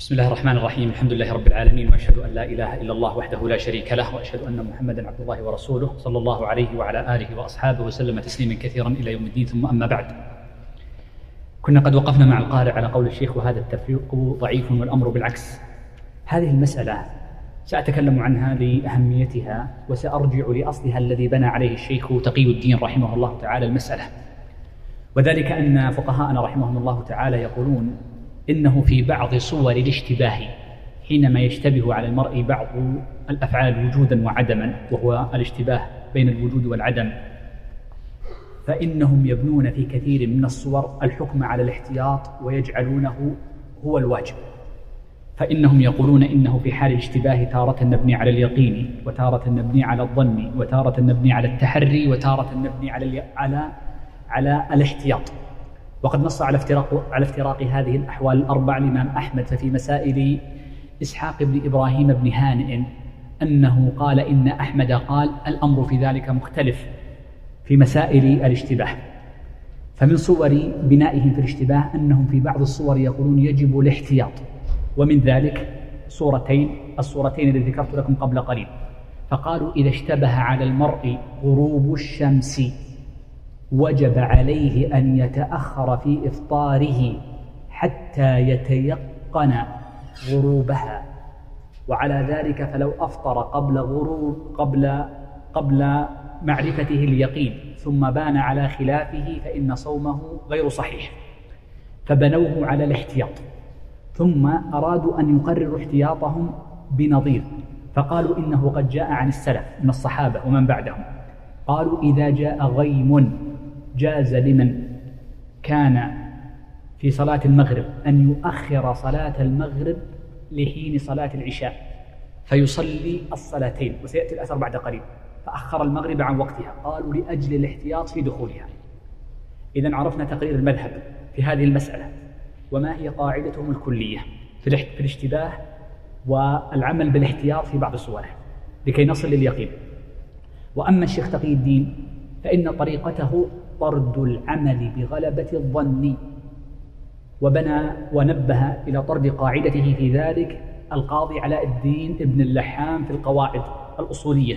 بسم الله الرحمن الرحيم. الحمد لله رب العالمين وأشهد أن لا إله إلا الله وحده لا شريك له وأشهد أن محمدا عبد الله ورسوله صلى الله عليه وعلى آله وأصحابه وسلم تسليما كثيرا إلى يوم الدين. ثم أما بعد كنا قد وقفنا مع القارئ على قول الشيخ وهذا التفريق ضعيف والأمر بالعكس. هذه المسألة سأتكلم عنها لأهميتها وسأرجع لأصلها الذي بنى عليه الشيخ تقي الدين رحمه الله تعالى المسألة. وذلك أن فقهاءنا رحمهم الله تعالى يقولون إنه في بعض صور الاشتباه حينما يشتبه على المرء بعض الأفعال وجودا وعدما وهو الاشتباه بين الوجود والعدم. فإنهم يبنون في كثير من الصور الحكم على الاحتياط ويجعلونه هو الواجب. فإنهم يقولون إنه في حال الاشتباه تارة نبني على اليقين وتارة نبني على الظن وتارة نبني على التحري وتارة نبني على على على الاحتياط. وقد نص على افتراق على افتراق هذه الأحوال الأربع الامام أحمد ففي مسائل إسحاق بن إبراهيم بن هانئ أنه قال إن أحمد قال الأمر في ذلك مختلف في مسائل الاشتباه. فمن صور بنائهم في الاشتباه أنهم في بعض الصور يقولون يجب الاحتياط ومن ذلك صورتين الصورتين التي ذكرت لكم قبل قليل. فقالوا إذا اشتبه على المرء غروب الشمس وجب عليه أن يتأخر في إفطاره حتى يتيقن غروبها. وعلى ذلك فلو أفطر قبل غروب قبل قبل معرفته اليقين ثم بان على خلافه فإن صومه غير صحيح. فبنوه على الاحتياط. ثم أرادوا أن يقرروا احتياطهم بنظير. فقالوا إنه قد جاء عن السلف من الصحابة ومن بعدهم. قالوا إذا جاء غيم جاز لمن كان في صلاة المغرب أن يؤخر صلاة المغرب لحين صلاة العشاء فيصلي الصلاتين وسيأتي الأثر بعد قليل فأخر المغرب عن وقتها. قالوا لأجل الاحتياط في دخولها. إذا عرفنا تقرير المذهب في هذه المسألة وما هي قاعدتهم الكلية في الاشتباه والعمل بالاحتياط في بعض صوره لكي نصل لليقين. وأما الشيخ تقي الدين فإن طريقته طرد العمل بغلبة الظن. وبنى ونبه إلى طرد قاعدته في ذلك القاضي علاء الدين ابن اللحام في القواعد الأصولية.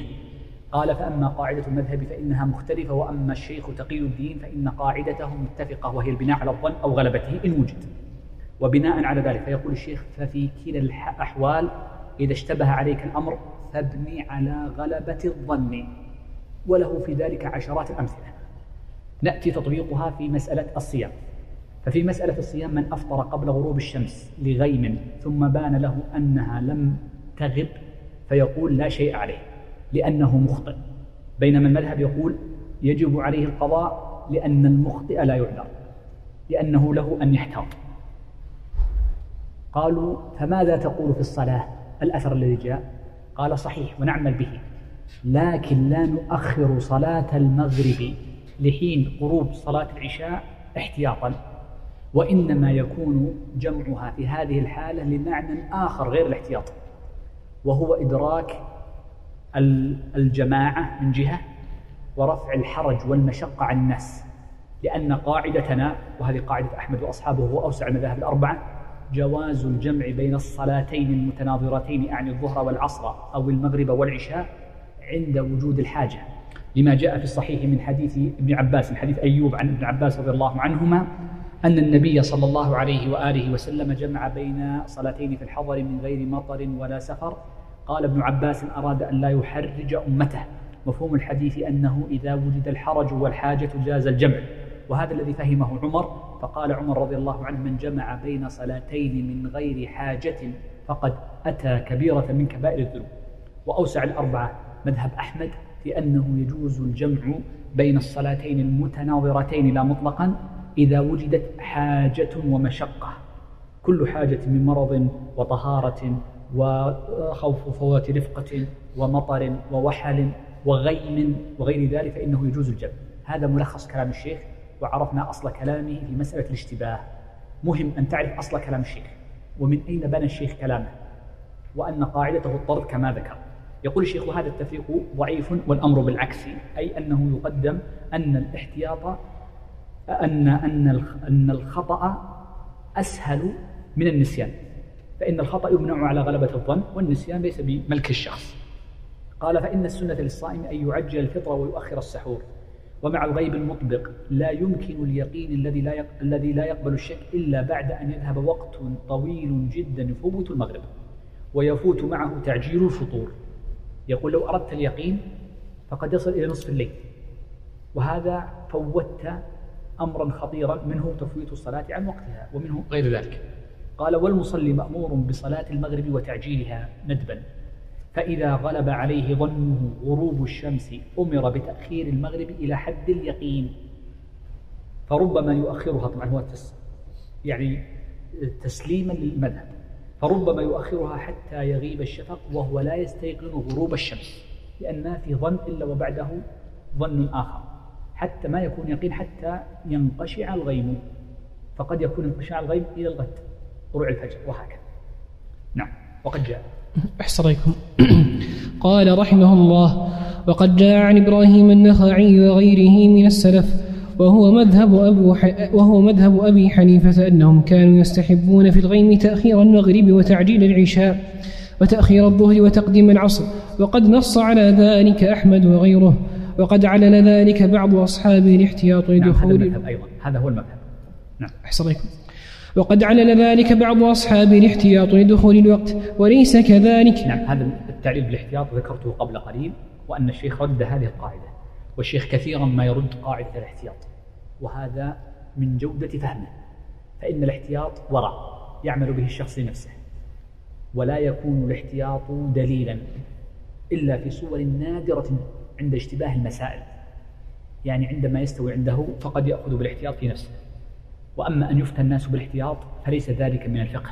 قال فأما قاعدة المذهب فإنها مختلفة وأما الشيخ تقي الدين فإن قاعدته متفقة وهي البناء على الظن أو غلبته إن وجد. وبناء على ذلك فيقول الشيخ ففي كلا الأحوال إذا اشتبه عليك الأمر فابني على غلبة الظن. وله في ذلك عشرات الأمثلة. نأتي تطبيقها في مسألة الصيام. ففي مسألة الصيام من أفطر قبل غروب الشمس لغيم ثم بان له أنها لم تغب فيقول لا شيء عليه لأنه مخطئ. بينما المذهب يقول يجب عليه القضاء لأن المخطئ لا يعذر لأنه له أن يحتاط قالوا فماذا تقول في الصلاة؟ الأثر الذي جاء؟ قال صحيح ونعمل به لكن لا نؤخر صلاة المغرب. لحين قروب صلاة العشاء احتياطا. وإنما يكون جمعها في هذه الحالة لمعنى آخر غير الاحتياط وهو إدراك الجماعة من جهة ورفع الحرج والمشقة عن الناس لأن قاعدتنا وهذه قاعدة أحمد وأصحابه هو أوسع المذاهب الأربعة جواز الجمع بين الصلاتين المتناظرتين أعني الظهر والعصر أو المغرب والعشاء عند وجود الحاجة. لما جاء في الصحيح من حديث ابن عباس من حديث أيوب عن ابن عباس رضي الله عنهما أن النبي صلى الله عليه وآله وسلم جمع بين صلاتين في الحضر من غير مطر ولا سفر. قال ابن عباس أراد أن لا يحرج أمته. مفهوم الحديث أنه إذا وجد الحرج والحاجة جاز الجمع. وهذا الذي فهمه عمر فقال عمر رضي الله عنه من جمع بين صلاتين من غير حاجة فقد أتى كبيرة من كبائر الذنوب. وأوسع الأربعة مذهب أحمد في أنه يجوز الجمع بين الصلاتين المتناظرتين لا مطلقا إذا وجدت حاجة ومشقة. كل حاجة من مرض وطهارة وخوف فوات رفقة ومطر ووحل وغيم وغير ذلك فإنه يجوز الجمع. هذا ملخص كلام الشيخ وعرفنا أصل كلامه في مسألة الاشتباه. مهم أن تعرف أصل كلام الشيخ. ومن أين بنى الشيخ كلامه؟ وأن قاعدته الطرد كما ذكر. يقول الشيخ وهذا التفريق ضعيف والأمر بالعكس أي أنه يقدم أن الاحتياط أن أن أن الخطأ أسهل من النسيان فإن الخطأ يمنع على غلبة الظن والنسيان ليس بملك الشخص. قال فإن السنة للصائم أن يعجل الفطر ويؤخر السحور ومع الغيب المطبق لا يمكن اليقين الذي لا الذي لا يقبل الشك إلا بعد أن يذهب وقت طويل جدا يفوت المغرب ويفوت معه تعجيل الفطور. يقول لو أردت اليقين فقد يصل إلى نصف الليل. وهذا فوتت أمرا خطيرا منه تفويت الصلاة عن وقتها ومنه غير ذلك. قال والمصلي مأمور بصلاة المغرب وتعجيلها ندبا. فإذا غلب عليه ظنه غروب الشمس أمر بتأخير المغرب إلى حد اليقين. فربما يؤخرها طبعا هو يعني تسليما للمذهب. فربما يؤخرها حتى يغيب الشفق وهو لا يستيقن غروب الشمس لأن ما في ظن إلا وبعده ظن آخر حتى ما يكون يقين حتى ينقشع الغيم. فقد يكون انقشاع الغيم إلى الغد طلوع الفجر وهكذا. نعم وقد جاء. أحسركم قال رحمه الله وقد جاء عن إبراهيم النخعي وغيره من السلف وهو مذهب أبو وهو مذهب أبي حنيفة أنهم كانوا يستحبون في الغيم تأخير المغرب وتعجيل العشاء وتأخير الظهر وتقديم العصر وقد نص على ذلك أحمد وغيره وقد علل ذلك بعض أصحابه الاحتياط لدخول نعم هذا المذهب أيضا. هذا هو المذهب. نعم. أحسن وقد علل ذلك بعض أصحابه الاحتياط لدخول الوقت وليس كذلك. نعم هذا التعليل بالاحتياط ذكرته قبل قليل وأن الشيخ رد هذه القاعدة. والشيخ كثيرا ما يرد قاعدة الاحتياط وهذا من جودة فهمه فإن الاحتياط ورع يعمل به الشخص لنفسه ولا يكون الاحتياط دليلا إلا في صور نادرة عند اشتباه المسائل يعني عندما يستوي عنده فقد يأخذ بالاحتياط في نفسه. وأما أن يفتى الناس بالاحتياط فليس ذلك من الفقه.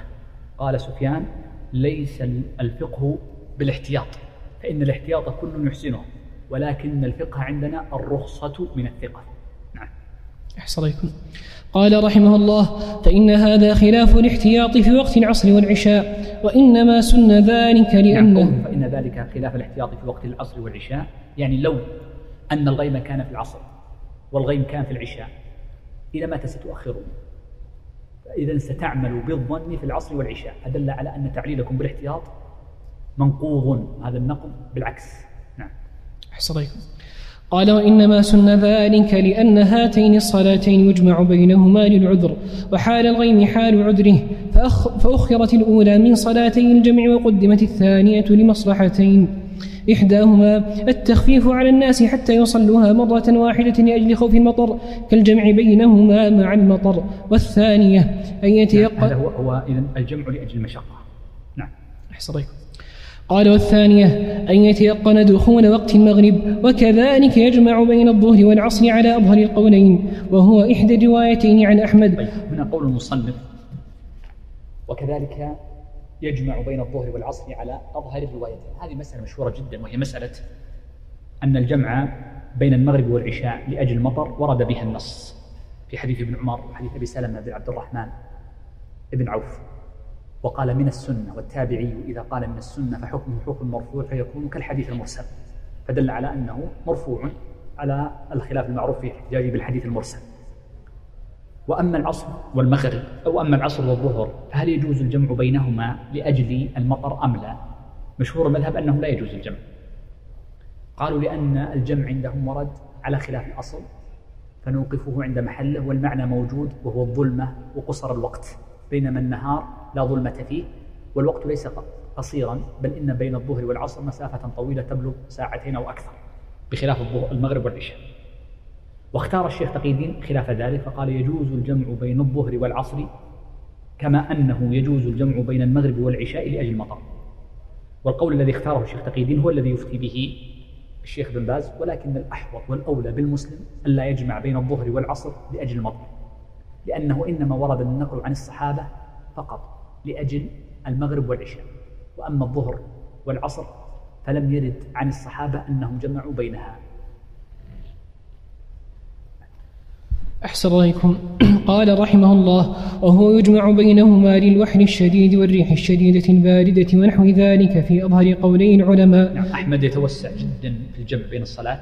قال سفيان ليس الفقه بالاحتياط فإن الاحتياط كل يحسنه. ولكن الفقه عندنا الرخصة من الثقة. نعم. أحسن قال رحمه الله فإن هذا خلاف الاحتياط في وقت العصر والعشاء وإنما سن ذلك لأنه نعم فإن ذلك خلاف الاحتياط في وقت العصر والعشاء يعني لو أن الغيم كان في العصر والغيم كان في العشاء إلى متى ستؤخرون؟ إذا ستعمل بالظن في العصر والعشاء. فدل على أن تعليلكم بالاحتياط منقوض هذا النقض بالعكس. أحسن قال وإنما سن ذلك لأن هاتين الصلاتين يجمع بينهما للعذر وحال الغيم حال عذره فأخ فأخرت الأولى من صلاتي الجمع وقدمت الثانية لمصلحتين. إحداهما التخفيف على الناس حتى يصلوها مرة واحدة لأجل خوف المطر كالجمع بينهما مع المطر. والثانية أن يتيقن نعم هذا هو, هو إذن الجمع لأجل المشقة. نعم. أحسن قال والثانية أن يتيقن دخول وقت المغرب وكذلك يجمع بين الظهر والعصر على أظهر القولين وهو إحدى الروايتين عن أحمد. طيب هنا قول المصنف. وكذلك يجمع بين الظهر والعصر على أظهر الروايتين. هذه مسألة مشهورة جدا وهي مسألة أن الجمع بين المغرب والعشاء لأجل المطر ورد بها النص في حديث ابن عمر وحديث أبي سلمة بن عبد الرحمن بن عوف. وقال من السنة والتابعي إذا قال من السنة فحكمه حكم مرفوع فيكون كالحديث المرسل. فدل على أنه مرفوع على الخلاف المعروف في احتجاجه بالحديث المرسل. وأما العصر والمغرب أو أما العصر والظهر فهل يجوز الجمع بينهما لأجل المطر أم لا؟ مشهور المذهب أنه لا يجوز الجمع. قالوا لأن الجمع عندهم ورد على خلاف الأصل فنوقفه عند محله والمعنى موجود وهو الظلمة وقصر الوقت بينما النهار لا ظلمة فيه والوقت ليس قصيرا بل إن بين الظهر والعصر مسافة طويلة تبلغ ساعتين أو أكثر بخلاف المغرب والعشاء. واختار الشيخ تقي الدين خلاف ذلك فقال يجوز الجمع بين الظهر والعصر كما أنه يجوز الجمع بين المغرب والعشاء لأجل المطر والقول الذي اختاره الشيخ تقي الدين هو الذي يفتي به الشيخ بن باز ولكن الأحوط والأولى بالمسلم ألا يجمع بين الظهر والعصر لأجل المطر لأنه إنما ورد النقل عن الصحابة فقط. لأجل المغرب والعشاء. وأما الظهر والعصر فلم يرد عن الصحابة أنهم جمعوا بينها. أحسن عليكم قال رحمه الله وهو يجمع بينهما للوحل الشديد والريح الشديدة الباردة ونحو ذلك في أظهر قولي العلماء. نعم أحمد يتوسع جدا في الجمع بين الصلاة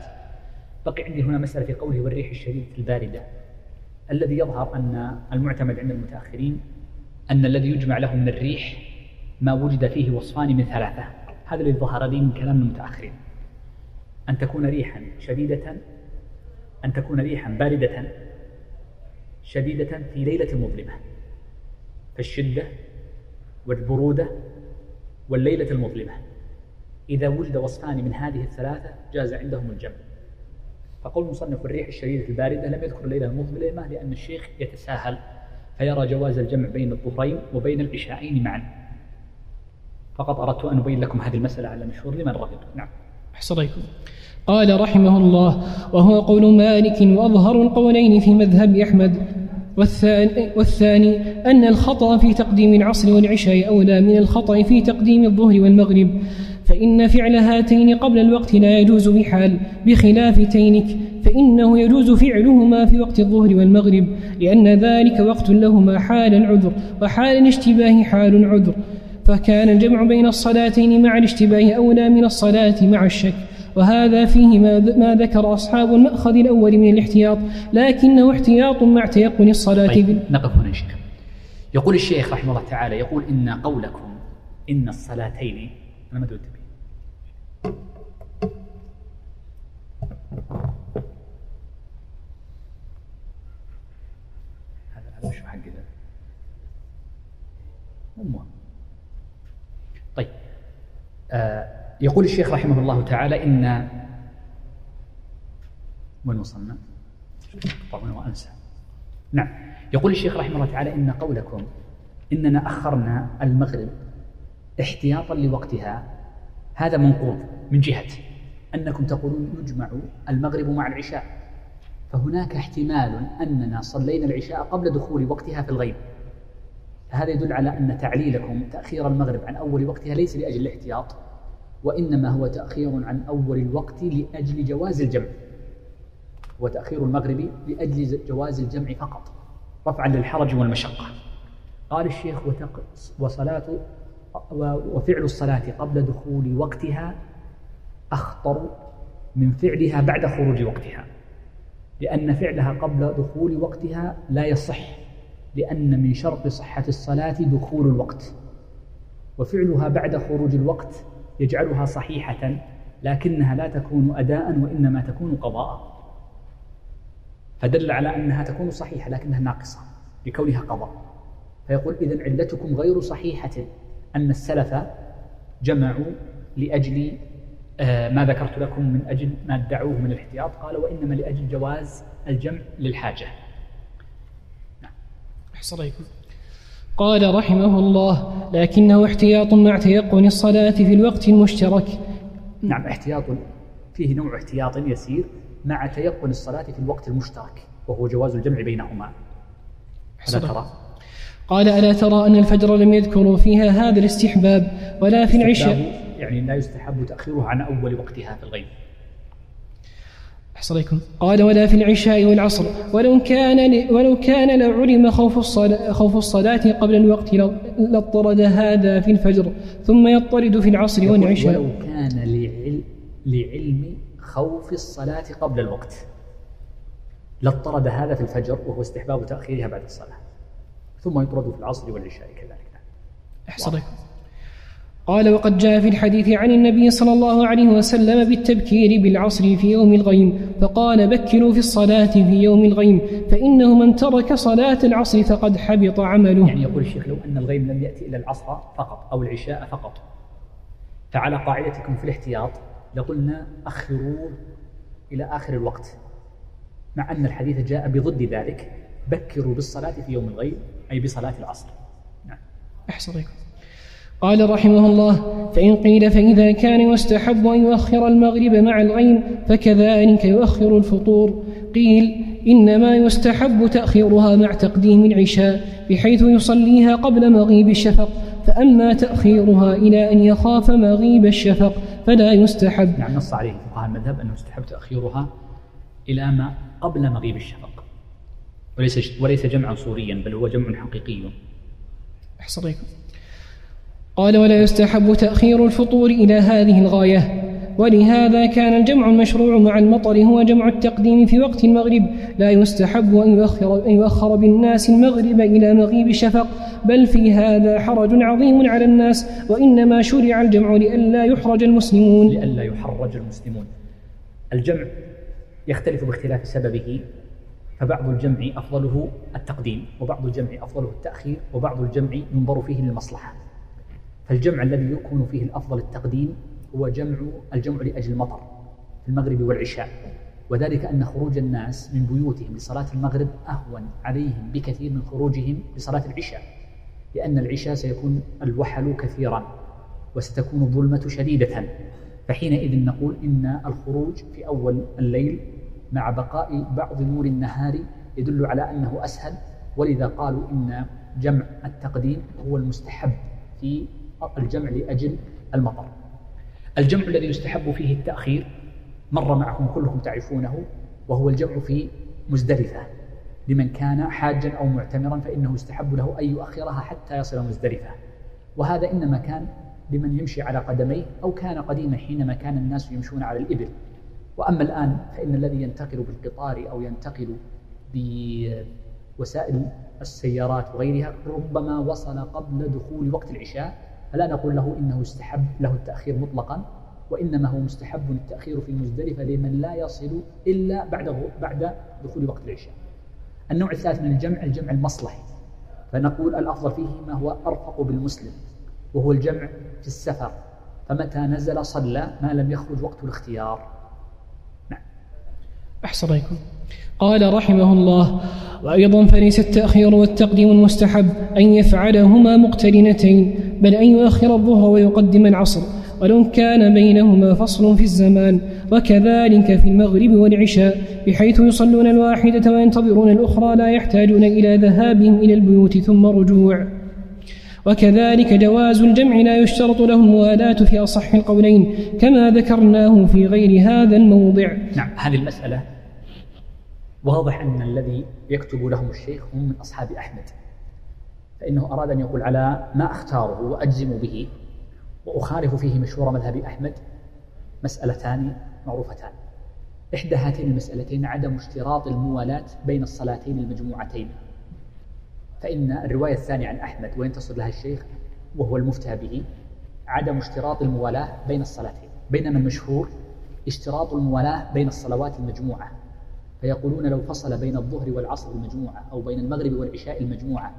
بقي عندي هنا مسألة في قوله والريح الشديدة الباردة. الذي يظهر أن المعتمد عند المتأخرين أن الذي يجمع له من الريح ما وجد فيه وصفان من ثلاثة. هذا الذي ظهر لي من كلام المتأخرين. أن تكون ريحا شديدة أن تكون ريحا باردة شديدة في ليلة مظلمة. فالشدة والبرودة والليلة المظلمة. إذا وجد وصفان من هذه الثلاثة جاز عندهم الجمع. فقول مصنف الريح الشديدة الباردة لم يذكر الليلة المظلمة لأن الشيخ يتساهل فيرى جواز الجمع بين الظهرين وبين العشاءين معا. فقط أردت أن أبين لكم هذه المسألة على مشهور لمن رغب نعم. أحسنكم قال رحمه الله وهو قول مالك وأظهر القولين في مذهب أحمد. والثاني, والثاني أن الخطأ في تقديم العصر والعشاء أولى من الخطأ في تقديم الظهر والمغرب. فإن فعل هاتين قبل الوقت لا يجوز بحال بخلاف تينك. فإنه يجوز فعلهما في وقت الظهر والمغرب لأن ذلك وقت لهما حال العذر وحال الاشتباه حال العذر. فكان الجمع بين الصلاتين مع الاشتباه أولى من الصلاة مع الشك. وهذا فيه ما, ذكر أصحاب المأخذ الأول من الاحتياط لكنه احتياط مع تيقن الصلاة طيب نقف هنا شيخ. يقول الشيخ رحمه الله تعالى يقول إن قولكم إن الصلاتين أنا ما أدري هذا هذا شو حق ذا طيب آه يقول الشيخ رحمه الله تعالى إن وين وصلنا؟ طبعا وأنسى. نعم يقول الشيخ رحمه الله تعالى إن قولكم إننا أخرنا المغرب احتياطا لوقتها. هذا منقوض من جهة أنكم تقولون يجمع المغرب مع العشاء. فهناك احتمال أننا صلينا العشاء قبل دخول وقتها في الغيب. هذا يدل على أن تعليلكم تأخير المغرب عن أول وقتها ليس لأجل الاحتياط وإنما هو تأخير عن أول الوقت لأجل جواز الجمع. وتأخير المغرب لأجل جواز الجمع فقط رفعا للحرج والمشقة. قال الشيخ وصلاة وفعل الصلاة قبل دخول وقتها أخطر من فعلها بعد خروج وقتها لأن فعلها قبل دخول وقتها لا يصح. لأن من شرط صحة الصلاة دخول الوقت. وفعلها بعد خروج الوقت يجعلها صحيحة لكنها لا تكون أداء وإنما تكون قضاء. فدل على أنها تكون صحيحة لكنها ناقصة لكونها قضاء. فيقول إذا علتكم غير صحيحة أن السلف جمعوا لأجل آه، ما ذكرت لكم من أجل ما ادعوه من الاحتياط. قال وإنما لأجل جواز الجمع للحاجة. أحسن قال رحمه الله لكنه احتياط مع تيقن الصلاة في الوقت المشترك. نعم احتياط فيه نوع احتياط يسير مع تيقن الصلاة في الوقت المشترك وهو جواز الجمع بينهما. ألا ترى. قال ألا ترى أن الفجر لم يذكروا فيها هذا الاستحباب ولا في العشاء؟ يعني لا يستحب تأخيرها عن أول وقتها في الغيب. أحصريكم قال ولا في العشاء والعصر. ولو كان ولو كان لعلم خوف الصلاة, خوف الصلاة قبل الوقت لاضطرد هذا في الفجر ثم يضطرد في العصر والعشاء. ولو كان لعلم خوف الصلاة قبل الوقت. لاضطرد هذا في الفجر وهو استحباب تأخيرها بعد الصلاة. ثم يطرد في العصر والعشاء كذلك. أحصريكم قال وقد جاء في الحديث عن النبي صلى الله عليه وسلم بالتبكير بالعصر في يوم الغيم فقال بكروا في الصلاة في يوم الغيم فإنه من ترك صلاة العصر فقد حبط عمله. يعني يقول الشيخ لو أن الغيم لم يأتي إلى العصر فقط أو العشاء فقط. فعلى قاعدتكم في الاحتياط لقلنا أخروه إلى آخر الوقت. مع أن الحديث جاء بضد ذلك بكروا بالصلاة في يوم الغيم أي بصلاة العصر. نعم. أحسن قال رحمه الله فإن قيل فإذا كان يستحب أن يؤخر المغرب مع الغيم فكذلك يؤخر الفطور. قيل إنما يستحب تأخيرها مع تقديم العشاء بحيث يصليها قبل مغيب الشفق فأما تأخيرها إلى أن يخاف مغيب الشفق فلا يستحب. نعم نص عليه فقهاء المذهب أنه يستحب تأخيرها إلى ما قبل مغيب الشفق. وليس وليس جمعا صوريا بل هو جمع حقيقي. أحسن قال ولا يستحب تأخير الفطور إلى هذه الغاية. ولهذا كان الجمع المشروع مع المطر هو جمع التقديم في وقت المغرب. لا يستحب أن يؤخر, أن يؤخر بالناس المغرب إلى مغيب الشفق بل في هذا حرج عظيم على الناس وإنما شرع الجمع لئلا يحرج المسلمون. لئلا يحرج المسلمون. الجمع يختلف باختلاف سببه فبعض الجمع أفضله التقديم وبعض الجمع أفضله التأخير وبعض الجمع ينظر فيه للمصلحة. فالجمع الذي يكون فيه الأفضل التقديم هو جمع الجمع لأجل المطر في المغرب والعشاء. وذلك أن خروج الناس من بيوتهم لصلاة المغرب أهون عليهم بكثير من خروجهم لصلاة العشاء لأن العشاء سيكون الوحل كثيرا وستكون الظلمة شديدة. فحينئذ نقول إن الخروج في أول الليل مع بقاء بعض نور النهار يدل على أنه أسهل. ولذا قالوا إن جمع التقديم هو المستحب في الجمع لأجل المطر. الجمع الذي يستحب فيه التأخير مر معكم كلكم تعرفونه وهو الجمع في مزدلفة. لمن كان حاجا أو معتمرا فإنه يستحب له أن يؤخرها حتى يصل مزدلفة. وهذا إنما كان لمن يمشي على قدميه أو كان قديما حينما كان الناس يمشون على الإبل. وأما الآن فإن الذي ينتقل بالقطار أو ينتقل بوسائل السيارات وغيرها ربما وصل قبل دخول وقت العشاء فلا نقول له إنه يستحب له التأخير مطلقا وإنما هو مستحب التأخير في المزدلفة لمن لا يصل إلا بعد بعد دخول وقت العشاء. النوع الثالث من الجمع الجمع المصلحي. فنقول الأفضل فيه ما هو أرفق بالمسلم وهو الجمع في السفر. فمتى نزل صلى ما لم يخرج وقت الاختيار؟ نعم. أحسن عليكم قال رحمه الله وأيضا فليس التأخير والتقديم المستحب أن يفعلهما مقترنتين بل أن يؤخر الظهر ويقدم العصر ولو كان بينهما فصل في الزمان وكذلك في المغرب والعشاء بحيث يصلون الواحدة وينتظرون الأخرى لا يحتاجون إلى ذهابهم إلى البيوت ثم رجوع. وكذلك جواز الجمع لا يشترط له الموالاة في أصح القولين كما ذكرناه في غير هذا الموضع. نعم هذه المسألة. واضح أن الذي يكتب لهم الشيخ هم من أصحاب أحمد. فإنه أراد أن يقول على ما أختاره وأجزم به وأخالف فيه مشهور مذهب أحمد مسألتان معروفتان. إحدى هاتين المسألتين عدم اشتراط الموالاة بين الصلاتين المجموعتين. فإن الرواية الثانية عن أحمد وينتصر لها الشيخ؟ وهو المفتى به. عدم اشتراط الموالاة بين الصلاتين. بينما المشهور اشتراط الموالاة بين الصلوات المجموعة. فيقولون لو فصل بين الظهر والعصر المجموعة أو بين المغرب والعشاء المجموعة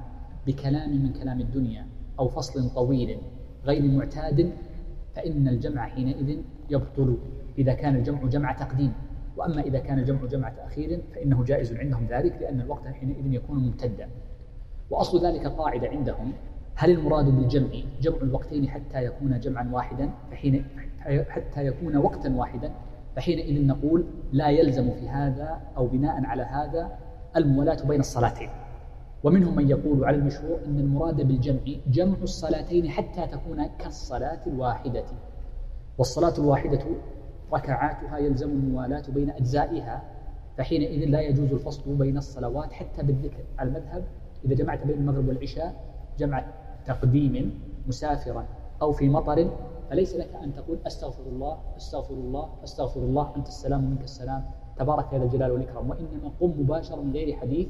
بكلام من كلام الدنيا أو فصل طويل غير معتاد فإن الجمع حينئذ يبطل إذا كان الجمع جمع تقديم. وأما إذا كان الجمع جمع تأخير فإنه جائز عندهم ذلك لأن الوقت حينئذ يكون ممتدا. وأصل ذلك قاعدة عندهم. هل المراد بالجمع جمع الوقتين حتى يكون جمعا واحدا؟ فحين حتى يكون وقتا واحدا. فحينئذ نقول لا يلزم في هذا أو بناء على هذا الموالاة بين الصلاتين. ومنهم من يقول على المشهور أن المراد بالجمع جمع الصلاتين حتى تكون كالصلاة الواحدة. والصلاة الواحدة ركعاتها يلزم الموالاة بين أجزائها فحينئذ لا يجوز الفصل بين الصلوات حتى بالذكر. على المذهب إذا جمعت بين المغرب والعشاء جمع تقديم مسافرا أو في مطر فليس لك أن تقول أستغفر الله أستغفر الله أستغفر الله أنت السلام ومنك السلام تبارك يا ذا الجلال والإكرام وإنما قم مباشرة من غير حديث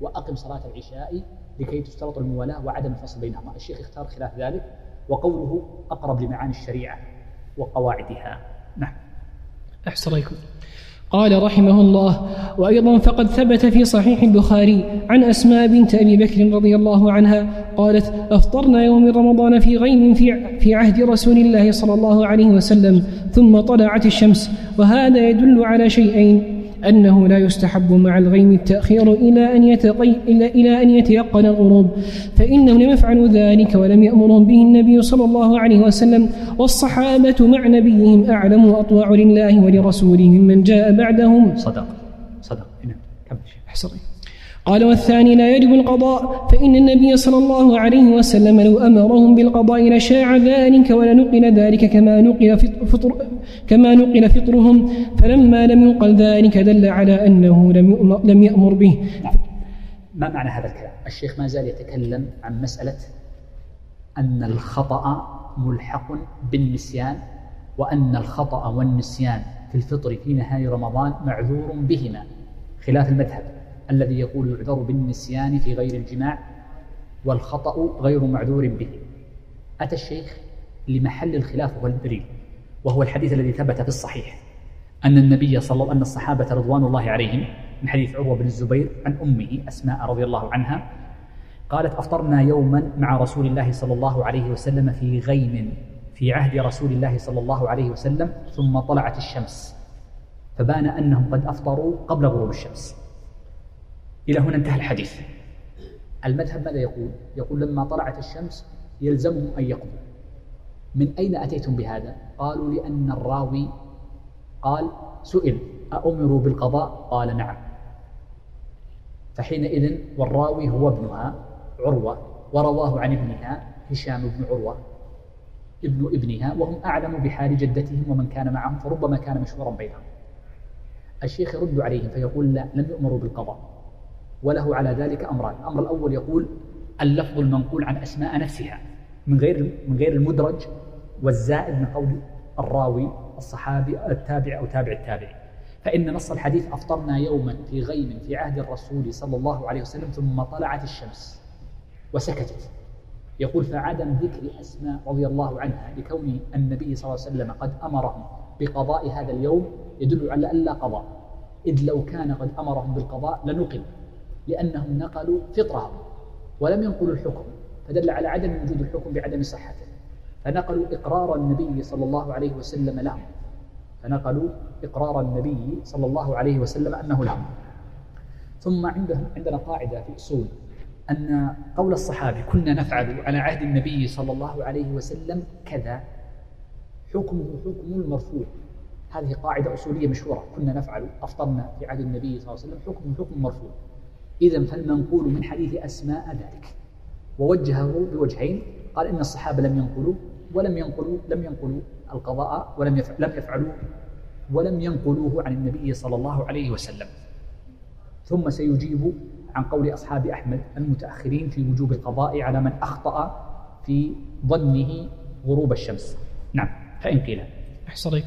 وأقم صلاة العشاء لكي تشترط الموالاة وعدم الفصل بينهما. الشيخ اختار خلاف ذلك وقوله أقرب لمعاني الشريعة وقواعدها. نعم. أحسن عليكم قال رحمه الله وأيضا فقد ثبت في صحيح البخاري عن أسماء بنت أبي بكر رضي الله عنها قالت افطرنا يوم رمضان في غيم في في عهد رسول الله صلى الله عليه وسلم ثم طلعت الشمس وهذا يدل على شيئين أنه لا يستحب مع الغيم التأخير إلى أن يتقي إلى, إلى أن يتيقن الغروب فإنهم لم يفعلوا ذلك ولم يأمرهم به النبي صلى الله عليه وسلم والصحابة مع نبيهم أعلم وأطوع لله ولرسوله ممن جاء بعدهم. صدق. صدق. نعم كمل أحسن. قال والثاني لا يجب القضاء فإن النبي صلى الله عليه وسلم لو أمرهم بالقضاء لشاع ذلك ولنقل ذلك كما نقل فطر كما نقل فطرهم فلما لم ينقل ذلك دل على أنه لم لم يأمر به ما معنى هذا الكلام؟ الشيخ ما زال يتكلم عن مسألة أن الخطأ ملحق بالنسيان وأن الخطأ والنسيان في الفطر في نهاية رمضان معذور بهما خلاف المذهب الذي يقول يعذر بالنسيان في غير الجماع والخطأ غير معذور به. أتى الشيخ لمحل الخلاف والدليل وهو الحديث الذي ثبت في الصحيح. أن النبي صلى الله أن الصحابة رضوان الله عليهم من حديث عروة بن الزبير عن أمه أسماء رضي الله عنها قالت أفطرنا يوما مع رسول الله صلى الله عليه وسلم في غيم في عهد رسول الله صلى الله عليه وسلم ثم طلعت الشمس. فبان أنهم قد أفطروا قبل غروب الشمس. إلى هنا انتهى الحديث المذهب ماذا يقول؟ يقول لما طلعت الشمس يلزمهم أن يقضوا من أين أتيتم بهذا؟ قالوا لأن الراوي قال سئل أأمروا بالقضاء؟ قال نعم فحينئذ والراوي هو ابنها عروة ورواه عن ابنها هشام بن عروة ابن ابنها وهم أعلم بحال جدتهم ومن كان معهم فربما كان مشهورا بينهم الشيخ يرد عليهم فيقول لا لم يؤمروا بالقضاء وله على ذلك أمران. الأمر الأول يقول اللفظ المنقول عن أسماء نفسها من غير من غير المدرج والزائد من قول الراوي الصحابي التابع أو تابع التابع. فإن نص الحديث أفطرنا يوما في غيم في عهد الرسول صلى الله عليه وسلم ثم طلعت الشمس وسكتت. يقول فعدم ذكر أسماء رضي الله عنها لكون النبي صلى الله عليه وسلم قد أمرهم بقضاء هذا اليوم يدل على أن لا قضاء. إذ لو كان قد أمرهم بالقضاء لنقل لأنهم نقلوا فطرهم ولم ينقلوا الحكم فدل على عدم وجود الحكم بعدم صحته. فنقلوا إقرار النبي صلى الله عليه وسلم لهم. فنقلوا إقرار النبي صلى الله عليه وسلم أنه لهم. ثم عندهم عندنا قاعدة في أصول أن قول الصحابي كنا نفعل على عهد النبي صلى الله عليه وسلم كذا حكمه حكم المرفوع هذه قاعدة أصولية مشهورة. كنا نفعل أفطرنا في عهد النبي صلى الله عليه وسلم حكمه حكم مرفوع. إذا فالمنقول من حديث أسماء ذلك. ووجهه بوجهين. قال إن الصحابة لم ينقلوا ولم ينقلوا لم ينقلوا القضاء ولم لم يفعلوا ولم ينقلوه عن النبي صلى الله عليه وسلم. ثم سيجيب عن قول أصحاب أحمد المتأخرين في وجوب القضاء على من أخطأ في ظنه غروب الشمس. نعم فإن قيل. أحسن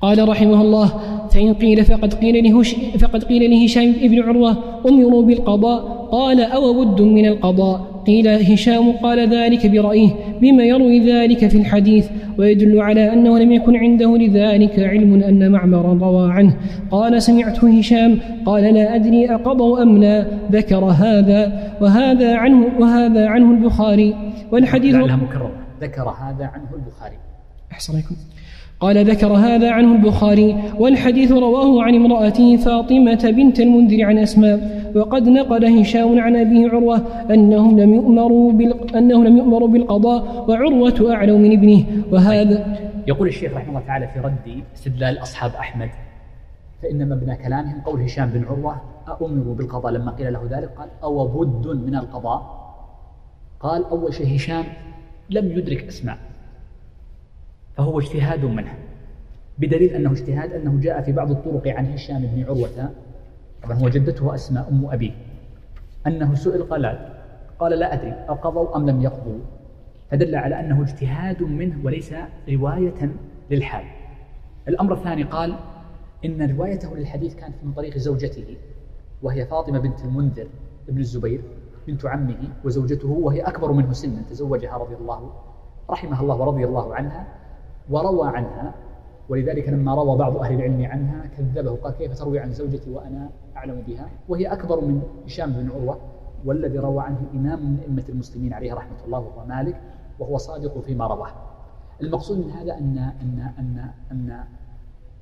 قال رحمه الله فإن قيل فقد قيل لهش فقد قيل لهشام بن عروة أمروا بالقضاء. قال أو بد من القضاء؟ قيل هشام قال ذلك برأيه بما يروي ذلك في الحديث ويدل على أنه لم يكن عنده لذلك علم أن معمرا روى عنه. قال سمعته هشام قال لا أدري أقضوا أم لا ذكر هذا وهذا عنه وهذا عنه البخاري. والحديث لعلها مكررة ذكر هذا عنه البخاري. أحسن قال ذكر هذا عنه البخاري والحديث رواه عن امرأته فاطمة بنت المنذر عن أسماء وقد نقل هشام عن أبيه عروة أنهم لم يؤمروا بال... أنهم لم يؤمروا بالقضاء وعروة أعلم من ابنه. وهذا يقول الشيخ رحمه الله تعالى في رد استدلال أصحاب أحمد فإن مبنى كلامهم قول هشام بن عروة أؤمروا بالقضاء لما قيل له ذلك؟ قال أو بد من القضاء؟ قال أول شيء هشام لم يدرك أسماء. فهو اجتهاد منه بدليل أنه اجتهاد أنه جاء في بعض الطرق عن هشام بن عروة طبعا هو جدته أسماء أم أبيه. أنه سئل قال قال لا أدري أقضوا أم لم يقضوا؟ فدل على أنه اجتهاد منه وليس رواية للحال. الأمر الثاني قال إن روايته للحديث كانت من طريق زوجته وهي فاطمة بنت المنذر ابن الزبير بنت عمه وزوجته وهي أكبر منه سنا تزوجها رضي الله رحمها الله ورضي الله عنها. وروى عنها ولذلك لما روى بعض أهل العلم عنها كذبه قال كيف تروي عن زوجتي وأنا أعلم بها؟ وهي أكبر من هشام بن عروة والذي روى عنه إمام من أئمة المسلمين عليه رحمة الله وهو مالك وهو صادق فيما رواه. المقصود من هذا أن أن أن أن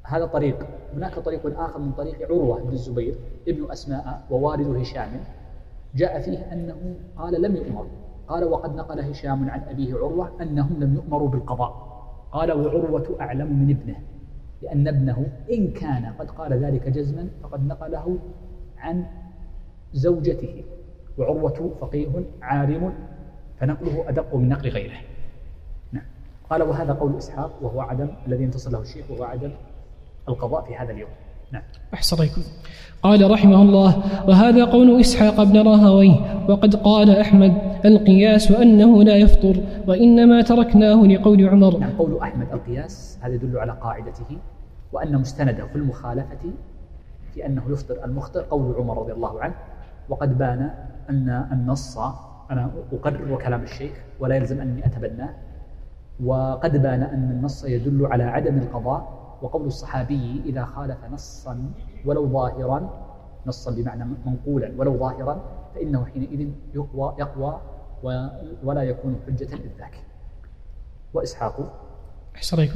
هذا طريق هناك طريق آخر من طريق عروة بن الزبير ابن أسماء ووالد هشام جاء فيه أنه قال لم يؤمر قال وقد نقل هشام عن أبيه عروة أنهم لم يؤمروا بالقضاء. قال وعروة أعلم من ابنه لأن ابنه إن كان قد قال ذلك جزما فقد نقله عن زوجته. وعروة فقيه عالم فنقله أدق من نقل غيره. نعم. قال وهذا قول إسحاق وهو عدم الذي انتصر له الشيخ وهو عدم القضاء في هذا اليوم. نعم. أحسن قال رحمه الله وهذا قول إسحاق بن راهويه وقد قال أحمد القياس أنه لا يفطر وإنما تركناه لقول عمر. نعم قول أحمد القياس هذا يدل على قاعدته وأن مستنده في المخالفة في أنه يفطر المخطئ قول عمر رضي الله عنه وقد بان أن النص أنا أقرر كلام الشيخ ولا يلزم أني أتبناه وقد بان أن النص يدل على عدم القضاء وقول الصحابي إذا خالف نصا ولو ظاهرا نصا بمعنى منقولا ولو ظاهرا فإنه حينئذ يقوى, يقوى ولا يكون حجة إذ ذاك وإسحاق؟ أحسن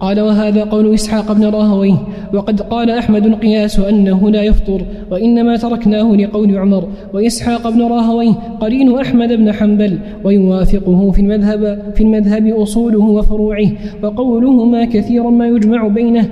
قال وهذا قول إسحاق بن راهويه وقد قال أحمد القياس أنه لا يفطر وإنما تركناه لقول عمر وإسحاق بن راهويه قرين أحمد بن حنبل ويوافقه في المذهب في المذهب أصوله وفروعه وقولهما كثيرا ما يجمع بينه